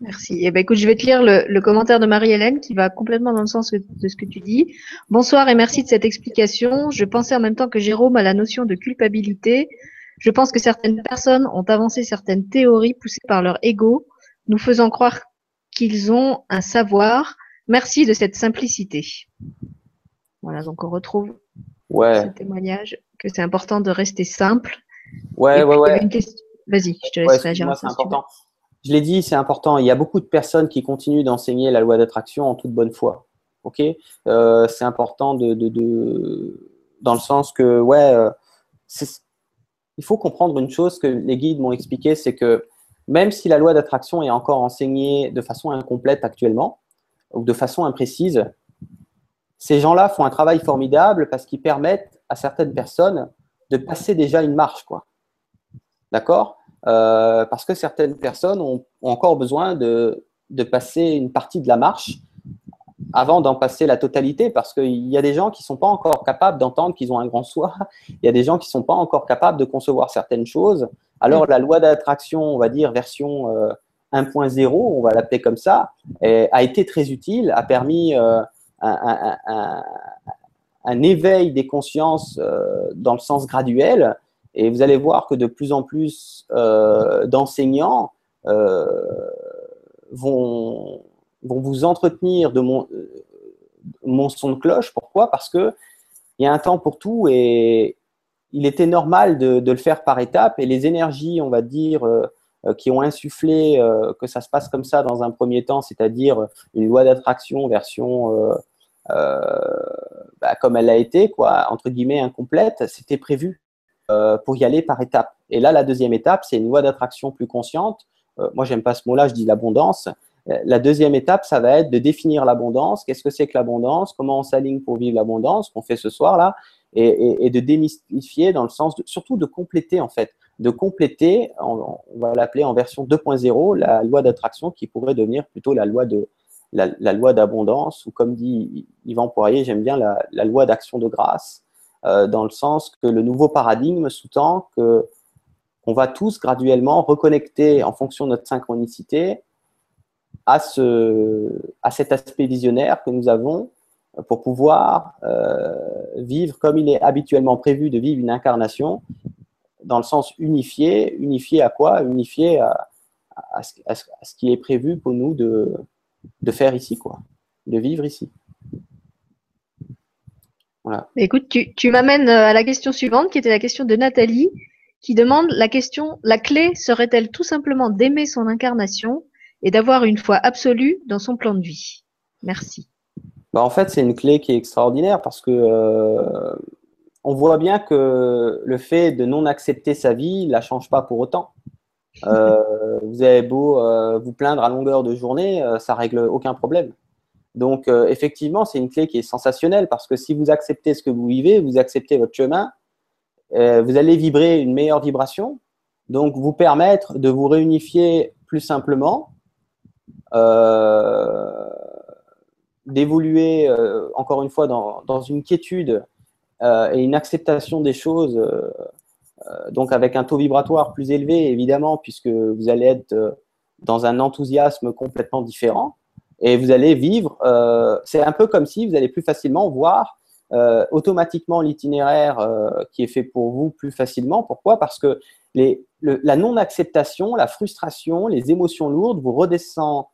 Merci. Eh ben, écoute, je vais te lire le, commentaire de Marie-Hélène qui va complètement dans le sens de ce que tu dis. Bonsoir et merci de cette explication. Je pensais en même temps que Jérôme à la notion de culpabilité. Je pense que certaines personnes ont avancé certaines théories poussées par leur ego, nous faisant croire qu'ils ont un savoir. Merci de cette simplicité. Voilà, donc on retrouve ouais. ce témoignage que c'est important de rester simple. Ouais, ouais, ouais. Vas-y, je te laisse réagir. C'est important je l'ai dit, c'est important. Il y a beaucoup de personnes qui continuent d'enseigner la loi d'attraction en toute bonne foi. Ok, euh, c'est important de, dans le sens que ouais, euh, il faut comprendre une chose que les guides m'ont expliqué, c'est que même si la loi d'attraction est encore enseignée de façon incomplète actuellement, ou de façon imprécise, ces gens-là font un travail formidable parce qu'ils permettent à certaines personnes de passer déjà une marche, quoi. D'accord? Euh, Parce que certaines personnes ont, encore besoin de, passer une partie de la marche avant d'en passer la totalité, parce qu'il y a des gens qui ne sont pas encore capables d'entendre qu'ils ont un grand soi, il y a des gens qui ne sont pas encore capables de concevoir certaines choses. Alors la loi d'attraction, on va dire version 1.0, euh, on va l'appeler comme ça, a été très utile, a permis euh, un, éveil des consciences dans le sens graduel, et vous allez voir que de plus en plus d'enseignants vont vont vous entretenir de mon, euh, mon son de cloche. Pourquoi? Parce que il y a un temps pour tout et il était normal de, le faire par étapes. Et les énergies, on va dire, euh, euh, qui ont insufflé que ça se passe comme ça dans un premier temps, c'est-à-dire une loi d'attraction version bah, comme elle a été, quoi, entre guillemets incomplète, c'était prévu pour y aller par étapes. Et là, la deuxième étape, c'est une loi d'attraction plus consciente. moi, j'aime pas ce mot-là, je dis l'abondance. La deuxième étape, ça va être de définir l'abondance. Qu'est-ce que c'est que l'abondance? Comment on s'aligne pour vivre l'abondance qu'on fait ce soir-là? Et, de démystifier dans le sens de, surtout de compléter en fait, de compléter, on, va l'appeler en version 2.0, la loi d'attraction qui pourrait devenir plutôt la loi de la, loi d'abondance ou comme dit Yvan Poirier, j'aime bien la, loi d'action de grâce euh, dans le sens que le nouveau paradigme sous-tend que on va tous graduellement reconnecter en fonction de notre synchronicité à, ce, à cet aspect visionnaire que nous avons pour pouvoir euh, vivre comme il est habituellement prévu de vivre une incarnation, dans le sens unifié. Unifié à quoi? Unifié à, ce, à, qui est prévu pour nous de, de faire ici, quoi, de vivre ici. Voilà. Écoute, tu, tu m'amènes à la question suivante, qui était la question de Nathalie, qui demande la question la clé serait-elle tout simplement d'aimer son incarnation et d'avoir une foi absolue dans son plan de vie? Merci. Bah en fait, c'est une clé qui est extraordinaire parce que euh, on voit bien que le fait de non accepter sa vie ne la change pas pour autant. Euh, vous avez beau euh, vous plaindre à longueur de journée, ça règle aucun problème. Donc, effectivement, c'est une clé qui est sensationnelle parce que si vous acceptez ce que vous vivez, vous acceptez votre chemin, vous allez vibrer une meilleure vibration, donc vous permettre de vous réunifier plus simplement euh, d'évoluer, euh, encore une fois, dans, une quiétude euh, et une acceptation des choses, donc avec un taux vibratoire plus élevé, évidemment, puisque vous allez être dans un enthousiasme complètement différent et vous allez vivre. c'est un peu comme si vous allez plus facilement voir automatiquement l'itinéraire qui est fait pour vous plus facilement. Pourquoi? Parce que les, la non-acceptation, la frustration, les émotions lourdes vous redescendent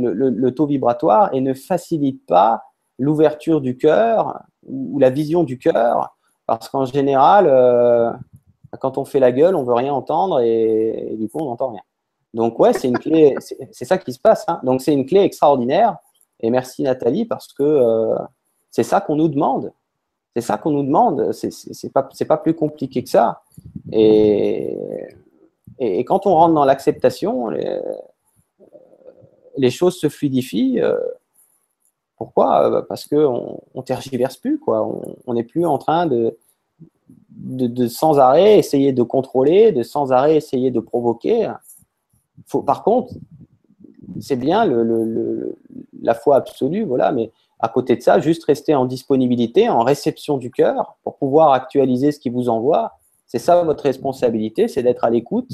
le, taux vibratoire et ne facilite pas l'ouverture du cœur ou, la vision du cœur, parce qu'en général, euh, quand on fait la gueule, on veut rien entendre et, du coup, on n'entend rien. Donc ouais, c'est une clé, c'est ça qui se passe. Hein. Donc c'est une clé extraordinaire. Et merci Nathalie parce que euh, c'est ça qu'on nous demande. C'est ça qu'on nous demande. C'est pas, pas plus compliqué que ça. Et, et, quand on rentre dans l'acceptation, les choses se fluidifient. Euh, pourquoi? Euh, Parce qu'on ne tergiverse plus. Quoi. On n'est plus en train de, de, sans arrêt essayer de contrôler, de sans arrêt essayer de provoquer. Par contre, c'est bien la foi absolue, voilà, mais à côté de ça, juste rester en disponibilité, en réception du cœur pour pouvoir actualiser ce qui vous envoie. C'est ça votre responsabilité, c'est d'être à l'écoute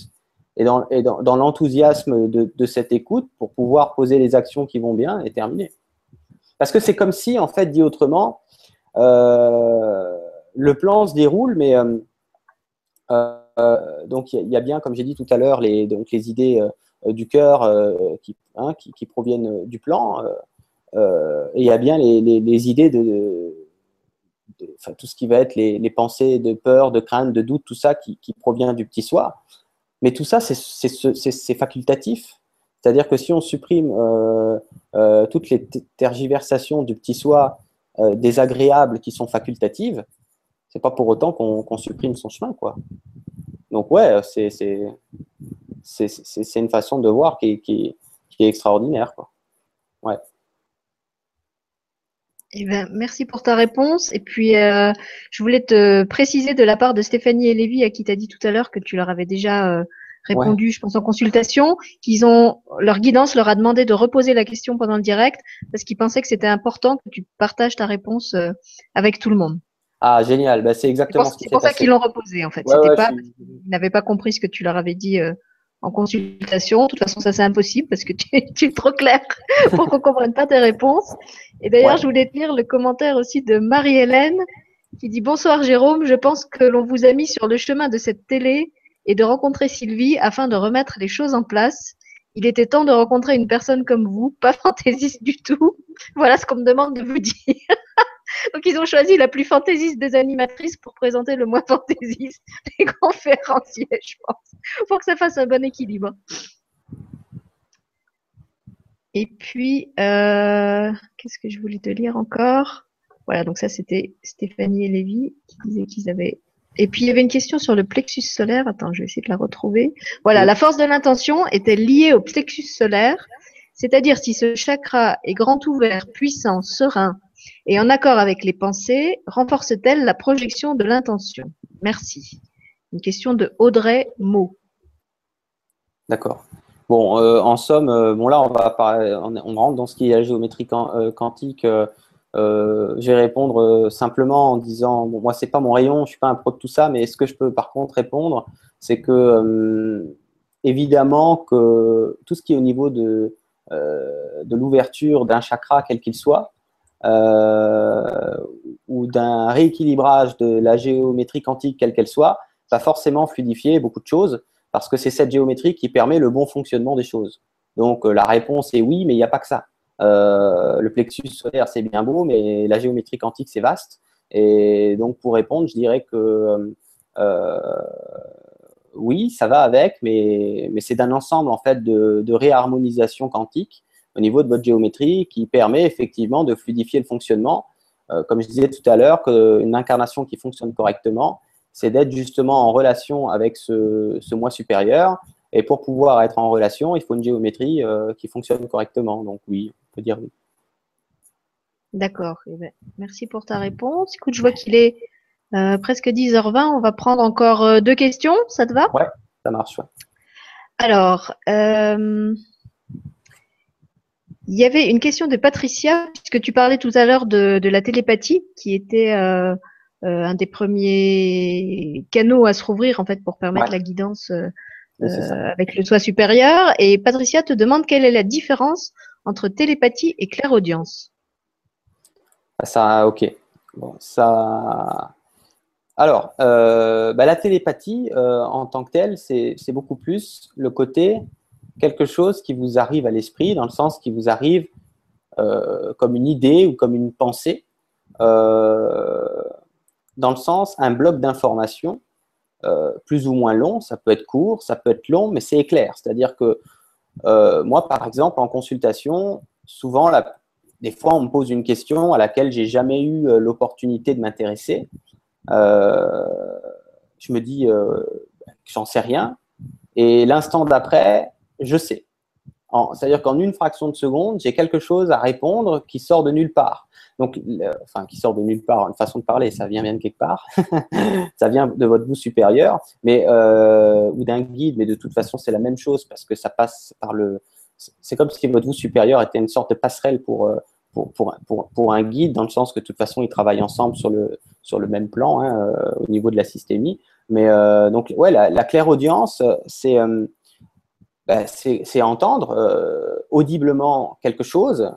et dans, l'enthousiasme de, cette écoute pour pouvoir poser les actions qui vont bien et terminer. Parce que c'est comme si, en fait, dit autrement, euh, le plan se déroule, mais euh, donc il y, a bien, comme j'ai dit tout à l'heure, les, donc les idées du cœur qui, hein, qui, proviennent du plan, et il y a bien les, idées de, tout ce qui va être les, pensées de peur, de crainte, de doute, tout ça qui, provient du petit soi. Mais tout ça, c'est facultatif. C'est-à-dire que si on supprime euh, euh, toutes les tergiversations du petit soi euh, désagréables qui sont facultatives, c'est pas pour autant qu'on supprime son chemin, quoi. donc ouais, c'est c'est une façon de voir qui, qui, qui est extraordinaire. Quoi. Ouais. Eh ben, merci pour ta réponse. Et puis, euh, je voulais te préciser de la part de Stéphanie et Lévy, à qui tu as dit tout à l'heure que tu leur avais déjà euh, répondu, je pense, en consultation, qu'ils ont leur guidance leur a demandé de reposer la question pendant le direct parce qu'ils pensaient que c'était important que tu partages ta réponse euh, avec tout le monde. Ah, génial. Bah, c'est exactement ce C'est pour ça qu'ils l'ont reposé, en fait. pas, Ils n'avaient pas compris ce que tu leur avais dit en consultation. De toute façon, ça c'est impossible parce que tu, es trop clair [LAUGHS] pour qu'on comprenne pas tes réponses. Et d'ailleurs, je voulais te lire le commentaire aussi de Marie-Hélène qui dit Bonsoir Jérôme, je pense que l'on vous a mis sur le chemin de cette télé et de rencontrer Sylvie afin de remettre les choses en place. Il était temps de rencontrer une personne comme vous, pas fantaisiste du tout. [LAUGHS] Voilà ce qu'on me demande de vous dire. [LAUGHS] Donc, ils ont choisi la plus fantaisiste des animatrices pour présenter le moins [LAUGHS] fantaisiste des conférenciers, je pense, pour que ça fasse un bon équilibre. Et puis, euh, qu'est-ce que je voulais te lire encore? Voilà, donc ça, c'était Stéphanie et Lévy qui disaient qu'ils avaient. Et puis, il y avait une question sur le plexus solaire. Attends, je vais essayer de la retrouver. Voilà, la force de l'intention était liée au plexus solaire, c'est-à-dire si ce chakra est grand ouvert, puissant, serein, et en accord avec les pensées, renforce-t-elle la projection de l'intention? Merci. Une question de Audrey Mo. D'accord. Bon, euh, en somme, euh, bon là, on va on, rentre dans ce qui est la géométrie euh, quantique. je vais répondre simplement en disant, bon, moi, c'est pas mon rayon, je suis pas un pro de tout ça, mais est-ce que je peux par contre répondre C'est que évidemment que tout ce qui est au niveau de, de l'ouverture d'un chakra, quel qu'il soit, euh, ou d'un rééquilibrage de la géométrie quantique, quelle qu'elle soit, va forcément fluidifier beaucoup de choses, parce que c'est cette géométrie qui permet le bon fonctionnement des choses. Donc euh, la réponse est oui, mais il n'y a pas que ça. Euh, le plexus solaire, c'est bien beau, mais la géométrie quantique, c'est vaste. Et donc pour répondre, je dirais que oui, ça va avec, mais, c'est d'un ensemble en fait de réharmonisation quantique au niveau de votre géométrie qui permet effectivement de fluidifier le fonctionnement. Euh, comme je disais tout à l'heure, qu'une incarnation qui fonctionne correctement, c'est d'être justement en relation avec ce, moi supérieur. Et pour pouvoir être en relation, il faut une géométrie euh, qui fonctionne correctement. Donc oui, on peut dire oui. D'accord. Eh ben, merci pour ta réponse. Écoute, je vois qu'il est euh, presque 10h20. On va prendre encore deux questions. Ça te va? Ouais, ça marche. Alors, il y avait une question de Patricia, puisque tu parlais tout à l'heure de, la télépathie, qui était euh, euh, un des premiers canaux à se rouvrir en fait pour permettre la guidance euh, avec le soi supérieur. Et Patricia te demande quelle est la différence entre télépathie et clairaudience. Ah, ça, ok. Bon, ça. Alors, bah, la télépathie en tant que telle, c'est beaucoup plus le côté quelque chose qui vous arrive à l'esprit, dans le sens qui vous arrive euh, comme une idée ou comme une pensée, euh, dans le sens un bloc d'information euh, plus ou moins long, ça peut être court, ça peut être long, mais c'est éclair. C'est-à-dire que moi, par exemple, en consultation, souvent, des fois, on me pose une question à laquelle j'ai jamais eu l'opportunité de m'intéresser. je me dis, j'en sais rien. Et l'instant d'après, je sais. C'est-à-dire qu'en une fraction de seconde, j'ai quelque chose à répondre qui sort de nulle part. Donc, enfin, qui sort de nulle part, une faççon de parler, ça vient bien de quelque part. [LAUGHS] ça vient de votre bout supérieur, mais euh, ou d'un guide, mais de toute façon, c'est la même chose parce que ça passe par le. C'est comme si votre bout supérieur était une sorte de passerelle pour, euh, pour, pour, pour, un guide, dans le sens que de toute façon, ils travaillent ensemble sur le, sur le même plan hein, euh, au niveau de la systémie. Mais donc, ouais, la, la claire audience, c'est ben, c'est entendre euh, audiblement quelque chose.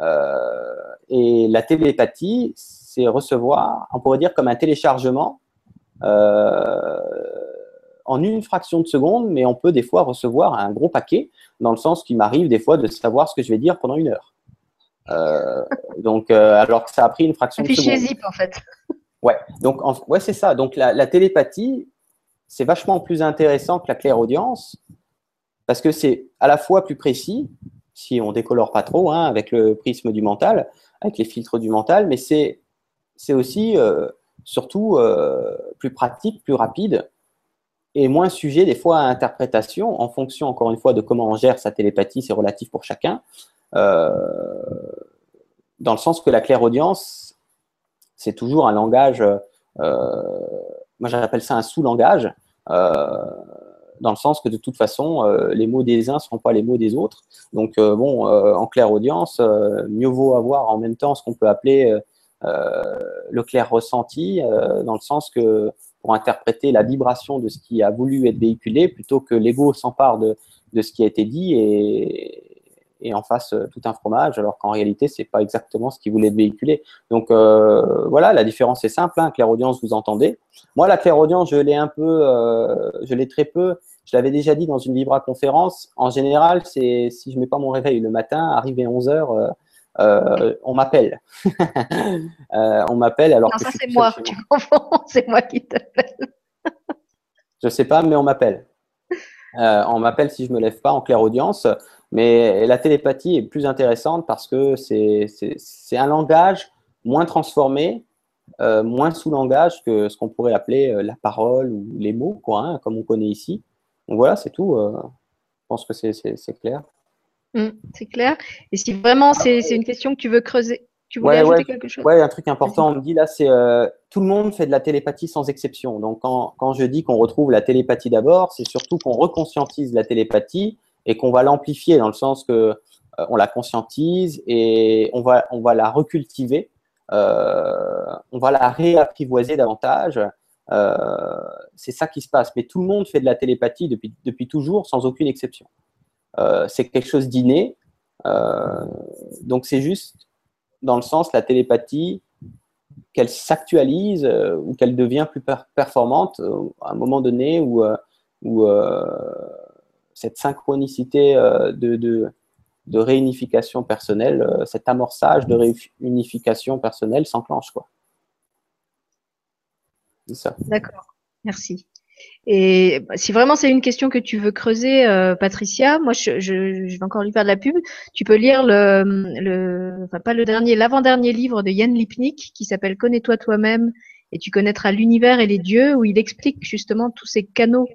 Euh, et la télépathie, c'est recevoir, on pourrait dire comme un téléchargement euh, en une fraction de seconde, mais on peut des fois recevoir un gros paquet, dans le sens qu'il m'arrive des fois de savoir ce que je vais dire pendant une heure. donc, alors que ça a pris une fraction de seconde. zip en fait. Ouais, donc ouais, c'est ça. Donc la, la télépathie, c'est vachement plus intéressant que la claire-audience parce que c'est à la fois plus précis, si on décolore pas trop, hein, avec le prisme du mental, avec les filtres du mental, mais c'est aussi euh, surtout euh, plus pratique, plus rapide, est moins sujet des fois à interprétation en fonction, encore une fois, de comment on gère sa télépathie, c'est relatif pour chacun, euh, dans le sens que la clairaudience, c'est toujours un langage, moi j'appelle ça un sous-langage, dans le sens que de toute façon, les mots des uns ne seront pas les mots des autres. Donc, bon, en clairaudience, mieux vaut avoir en même temps ce qu'on peut appeler le clair ressenti, dans le sens que pour interpréter la vibration de ce qui a voulu être véhiculé, plutôt que l'ego s'empare de, de, ce qui a été dit et, et en fasse tout un fromage, alors qu'en réalité, c'est pas exactement ce qu'il voulait être véhiculé. Donc euh, voilà, la différence est simple. Hein, clairaudience, vous entendez. Moi, la clairaudience, je l'ai un peu, euh, je l'ai très peu. Je l'avais déjà dit dans une Vibra conférence. En général, c'est si je mets pas mon réveil le matin, arrivé 11 h euh, on m'appelle. [LAUGHS] euh, on m'appelle alors non, ça c'est moi, tu comprends [LAUGHS] C'est moi qui t'appelle. je sais pas, mais on m'appelle. Euh, on m'appelle si je me lève pas en claire audience. Mais la télépathie est plus intéressante parce que c'est un langage moins transformé, euh, moins sous langage que ce qu'on pourrait appeler euh, la parole ou les mots, quoi, hein, comme on connaît ici. Donc voilà, c'est tout. Euh, je pense que c'est clair. Mmh, c'est clair. Et si vraiment c'est une question que tu veux creuser, tu voulais ajouter quelque chose? Oui, un truc important, on me dit là, c'est euh, tout le monde fait de la télépathie sans exception. Donc quand, quand je dis qu'on retrouve la télépathie d'abord, c'est surtout qu'on reconscientise la télépathie et qu'on va l'amplifier dans le sens que euh, on la conscientise et on va, on va la recultiver, euh, on va la réapprivoiser davantage. C'est ça qui se passe. Mais tout le monde fait de la télépathie depuis, depuis toujours, sans aucune exception. Euh, c'est quelque chose d'inné. Euh, donc c'est juste dans le sens la télépathie qu'elle s'actualise euh, ou qu'elle devient plus performante à un moment donné où, où cette synchronicité de, de, réunification personnelle, cet amorçage de réunification personnelle s'enclenche. Quoi. D'accord, merci. Et si vraiment c'est une question que tu veux creuser, euh, Patricia, moi je, vais encore lui faire de la pub. Tu peux lire le, dernier, l'avant-dernier livre de Yann Lipnik qui s'appelle Connais-toi toi-même et tu connaîtras l'univers et les dieux, où il explique justement tous ces canaux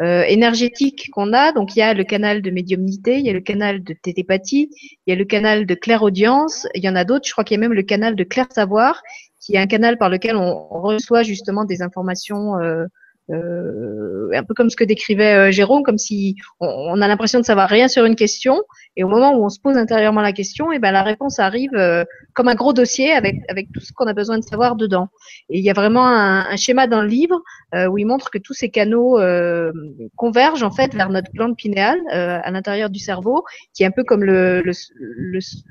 euh, énergétiques qu'on a. Donc il y a le canal de médiumnité, il y a le canal de télépathie, il y a le canal de clairaudience, il y en a d'autres. Je crois qu'il y a même le canal de clair savoir, qui est un canal par lequel on reçoit justement des informations. Euh, euh, un peu comme ce que décrivait euh, Jérôme, comme si on, a l'impression de savoir rien sur une question, et au moment où on se pose intérieurement la question, et ben la réponse arrive euh, comme un gros dossier avec avec tout ce qu'on a besoin de savoir dedans. Et il y a vraiment un, schéma dans le livre où il montre que tous ces canaux convergent en fait vers notre glande pinéale à l'intérieur du cerveau, qui est un peu comme le, le,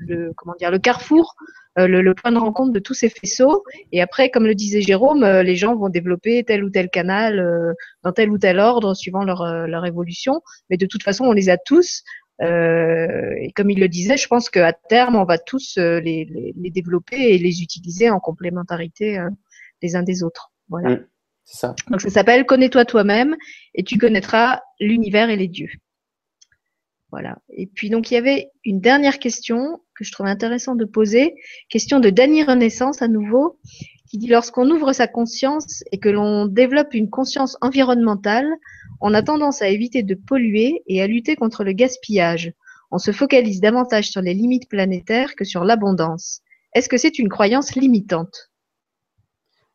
le comment dire le carrefour euh, le, point de rencontre de tous ces faisceaux. Et après, comme le disait Jérôme, euh, les gens vont développer tel ou tel canal euh, dans tel ou tel ordre suivant leur, leur évolution. Mais de toute façon, on les a tous. et comme il le disait, je pense qu'à terme, on va tous les, les, développer et les utiliser en complémentarité les uns des autres. Voilà. Mmh, ça. Donc ça s'appelle Connais-toi toi-même et tu connaîtras l'univers et les dieux. Voilà. Et puis donc il y avait une dernière question que je trouve intéressant de poser, question de Dany Renaissance à nouveau, qui dit lorsqu'on ouvre sa conscience et que l'on développe une conscience environnementale, on a tendance à éviter de polluer et à lutter contre le gaspillage. On se focalise davantage sur les limites planétaires que sur l'abondance. Est-ce que c'est une croyance limitante?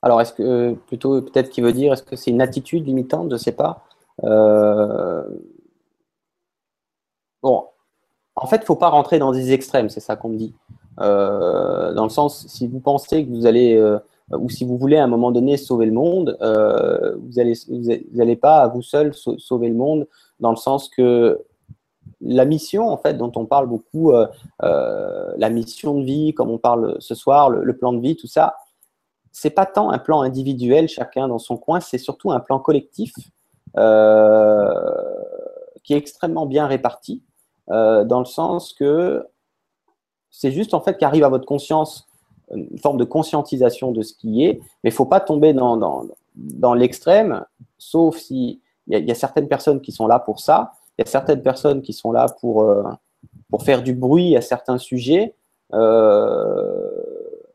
Alors, est-ce que plutôt peut-être qu'il veut dire est-ce que c'est une attitude limitante? Je ne sais pas. Euh, Bon, en fait, il ne faut pas rentrer dans des extrêmes, c'est ça qu'on me dit. Euh, dans le sens, si vous pensez que vous allez, euh, ou si vous voulez à un moment donné sauver le monde, euh, vous n'allez pas à vous seul sauver le monde, dans le sens que la mission, en fait, dont on parle beaucoup, la mission de vie, comme on parle ce soir, le, le plan de vie, tout ça, c'est pas tant un plan individuel, chacun dans son coin, c'est surtout un plan collectif qui est extrêmement bien réparti. Euh, dans le sens que c'est juste en fait qu'arrive à votre conscience une forme de conscientisation de ce qui est, mais il ne faut pas tomber dans, dans, l'extrême, sauf si il y, a certaines personnes qui sont là pour ça, il y a certaines personnes qui sont là pour, euh, pour faire du bruit à certains sujets, euh,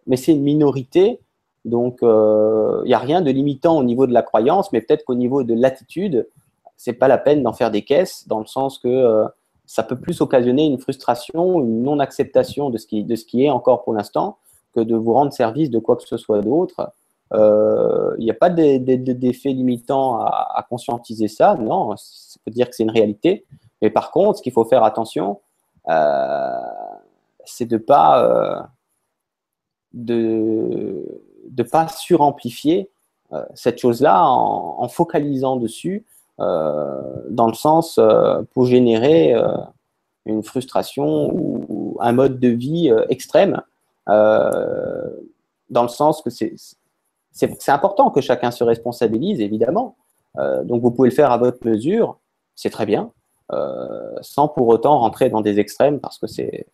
mais c'est une minorité, donc il n'y a rien de limitant au niveau de la croyance, mais peut-être qu'au niveau de l'attitude, c'est pas la peine d'en faire des caisses, dans le sens que ça peut plus occasionner une frustration, une non-acceptation de, ce qui, de ce qui est encore pour l'instant, que de vous rendre service de quoi que ce soit d'autre. Il n'y a pas d'effet limitant à, à, conscientiser ça, non, ça peut dire que c'est une réalité. Mais par contre, ce qu'il faut faire attention, c'est de pas de ne pas suramplifier euh, cette chose-là en, focalisant dessus euh, dans le sens euh, pour générer une frustration ou, un mode de vie extrême dans le sens que c'est c'est important que chacun se responsabilise, évidemment. donc, vous pouvez le faire à votre mesure, c'est très bien, sans pour autant rentrer dans des extrêmes, parce que c'est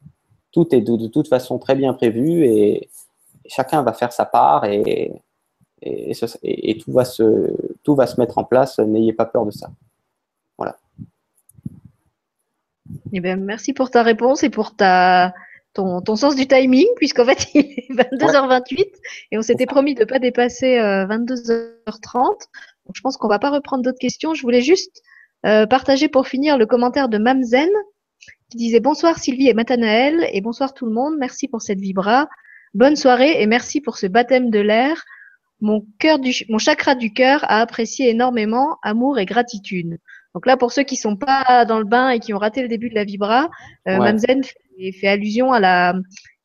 tout est de, de, toute façon très bien prévu et, chacun va faire sa part et, et, tout, va se, tout va se mettre en place. N'ayez pas peur de ça. Voilà. Eh bien, merci pour ta réponse et pour ta, ton, ton sens du timing, puisqu'en fait, [LAUGHS] il est 22h28 et on s'était promis de ne pas dépasser 22h30. Euh, je pense qu'on ne va pas reprendre d'autres questions. Je voulais juste euh, partager pour finir le commentaire de Mamzen qui disait Bonsoir Sylvie et Matanaël et bonsoir tout le monde. Merci pour cette vibra. Bonne soirée et merci pour ce baptême de l'air. Mon cœur du, mon chakra du cœur a apprécié énormément amour et gratitude. Donc là, pour ceux qui sont pas dans le bain et qui ont raté le début de la vibra, euh, Mamzen fait, allusion à la,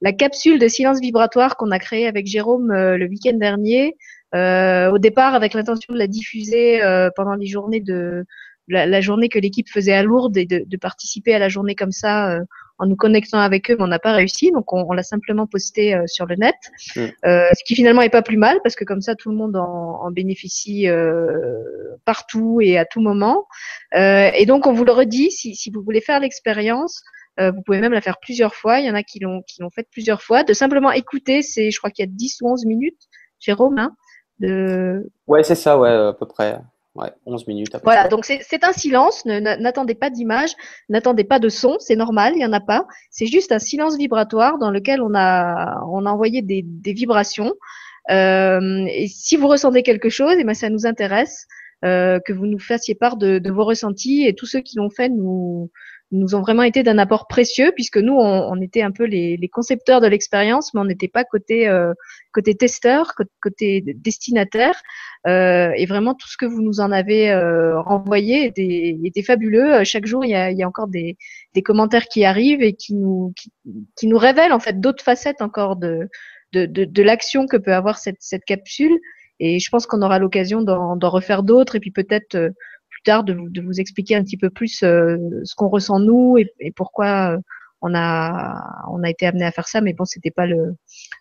la capsule de silence vibratoire qu'on a créée avec Jérôme euh, le week-end dernier. Euh, au départ, avec l'intention de la diffuser euh, pendant les journées de la, la journée que l'équipe faisait à Lourdes et de, de, participer à la journée comme ça euh, en nous connectant avec eux, mais on n'a pas réussi. Donc, on, l'a simplement posté euh, sur le net, mm. euh, ce qui finalement est pas plus mal parce que comme ça, tout le monde en, bénéficie euh, partout et à tout moment. et donc, on vous le redit, si, si vous voulez faire l'expérience, vous pouvez même la faire plusieurs fois. Il y en a qui l'ont qui l'ont fait plusieurs fois. De simplement écouter, c'est, je crois qu'il y a 10 ou 11 minutes, Jérôme, hein, de... Ouais, c'est ça, ouais, à peu près. Ouais, 11 minutes. Voilà, donc c'est un silence. N'attendez pas d'image, n'attendez pas de son, c'est normal, il n'y en a pas. C'est juste un silence vibratoire dans lequel on a, on a envoyé des, des vibrations. Euh, et si vous ressentez quelque chose, et eh ben ça nous intéresse euh, que vous nous fassiez part de, de, vos ressentis. Et tous ceux qui l'ont fait nous, nous ont vraiment été d'un apport précieux puisque nous, on, on était un peu les, les concepteurs de l'expérience, mais on n'était pas côté euh, côté testeur, côté destinataire. Euh, et vraiment, tout ce que vous nous en avez euh, renvoyé était, était, fabuleux. Chaque jour, il y a, il y a encore des, des, commentaires qui arrivent et qui nous qui, qui nous révèlent en fait d'autres facettes encore de de, de, de l'action que peut avoir cette, cette capsule. Et je pense qu'on aura l'occasion d'en refaire d'autres et puis peut-être euh, tard de, de, vous expliquer un petit peu plus euh, ce qu'on ressent nous et, et pourquoi euh, on a on a été amené à faire ça, mais bon, c'était pas le,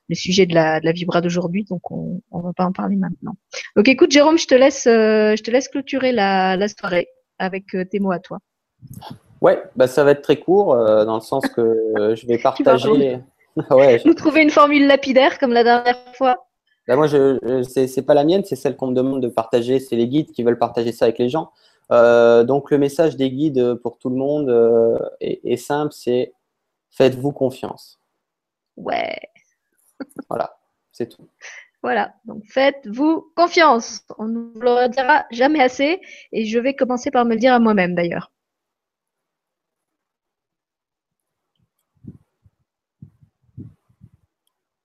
le sujet de la, de la vibra d'aujourd'hui, donc on on va pas en parler maintenant. Donc écoute, Jérôme, je te laisse euh, je te laisse clôturer la, la soirée avec tes mots à toi. Ouais, bah ça va être très court dans le sens que je vais [LAUGHS] partager. [LAUGHS] ouais, je... Nous trouver une formule lapidaire comme la dernière fois. Bah moi, je, c'est pas la mienne, c'est celle qu'on me demande de partager. C'est les guides qui veulent partager ça avec les gens. Euh, donc le message des guides pour tout le monde euh, est, simple, c'est faites-vous confiance. Ouais. [LAUGHS] voilà, c'est tout. Voilà, donc faites-vous confiance. On ne vous le dira jamais assez et je vais commencer par me le dire à moi-même d'ailleurs.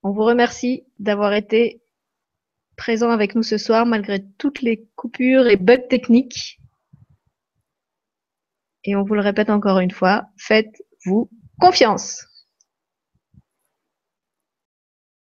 On vous remercie d'avoir été présent avec nous ce soir malgré toutes les coupures et bugs techniques. Et on vous le répète encore une fois, faites-vous confiance.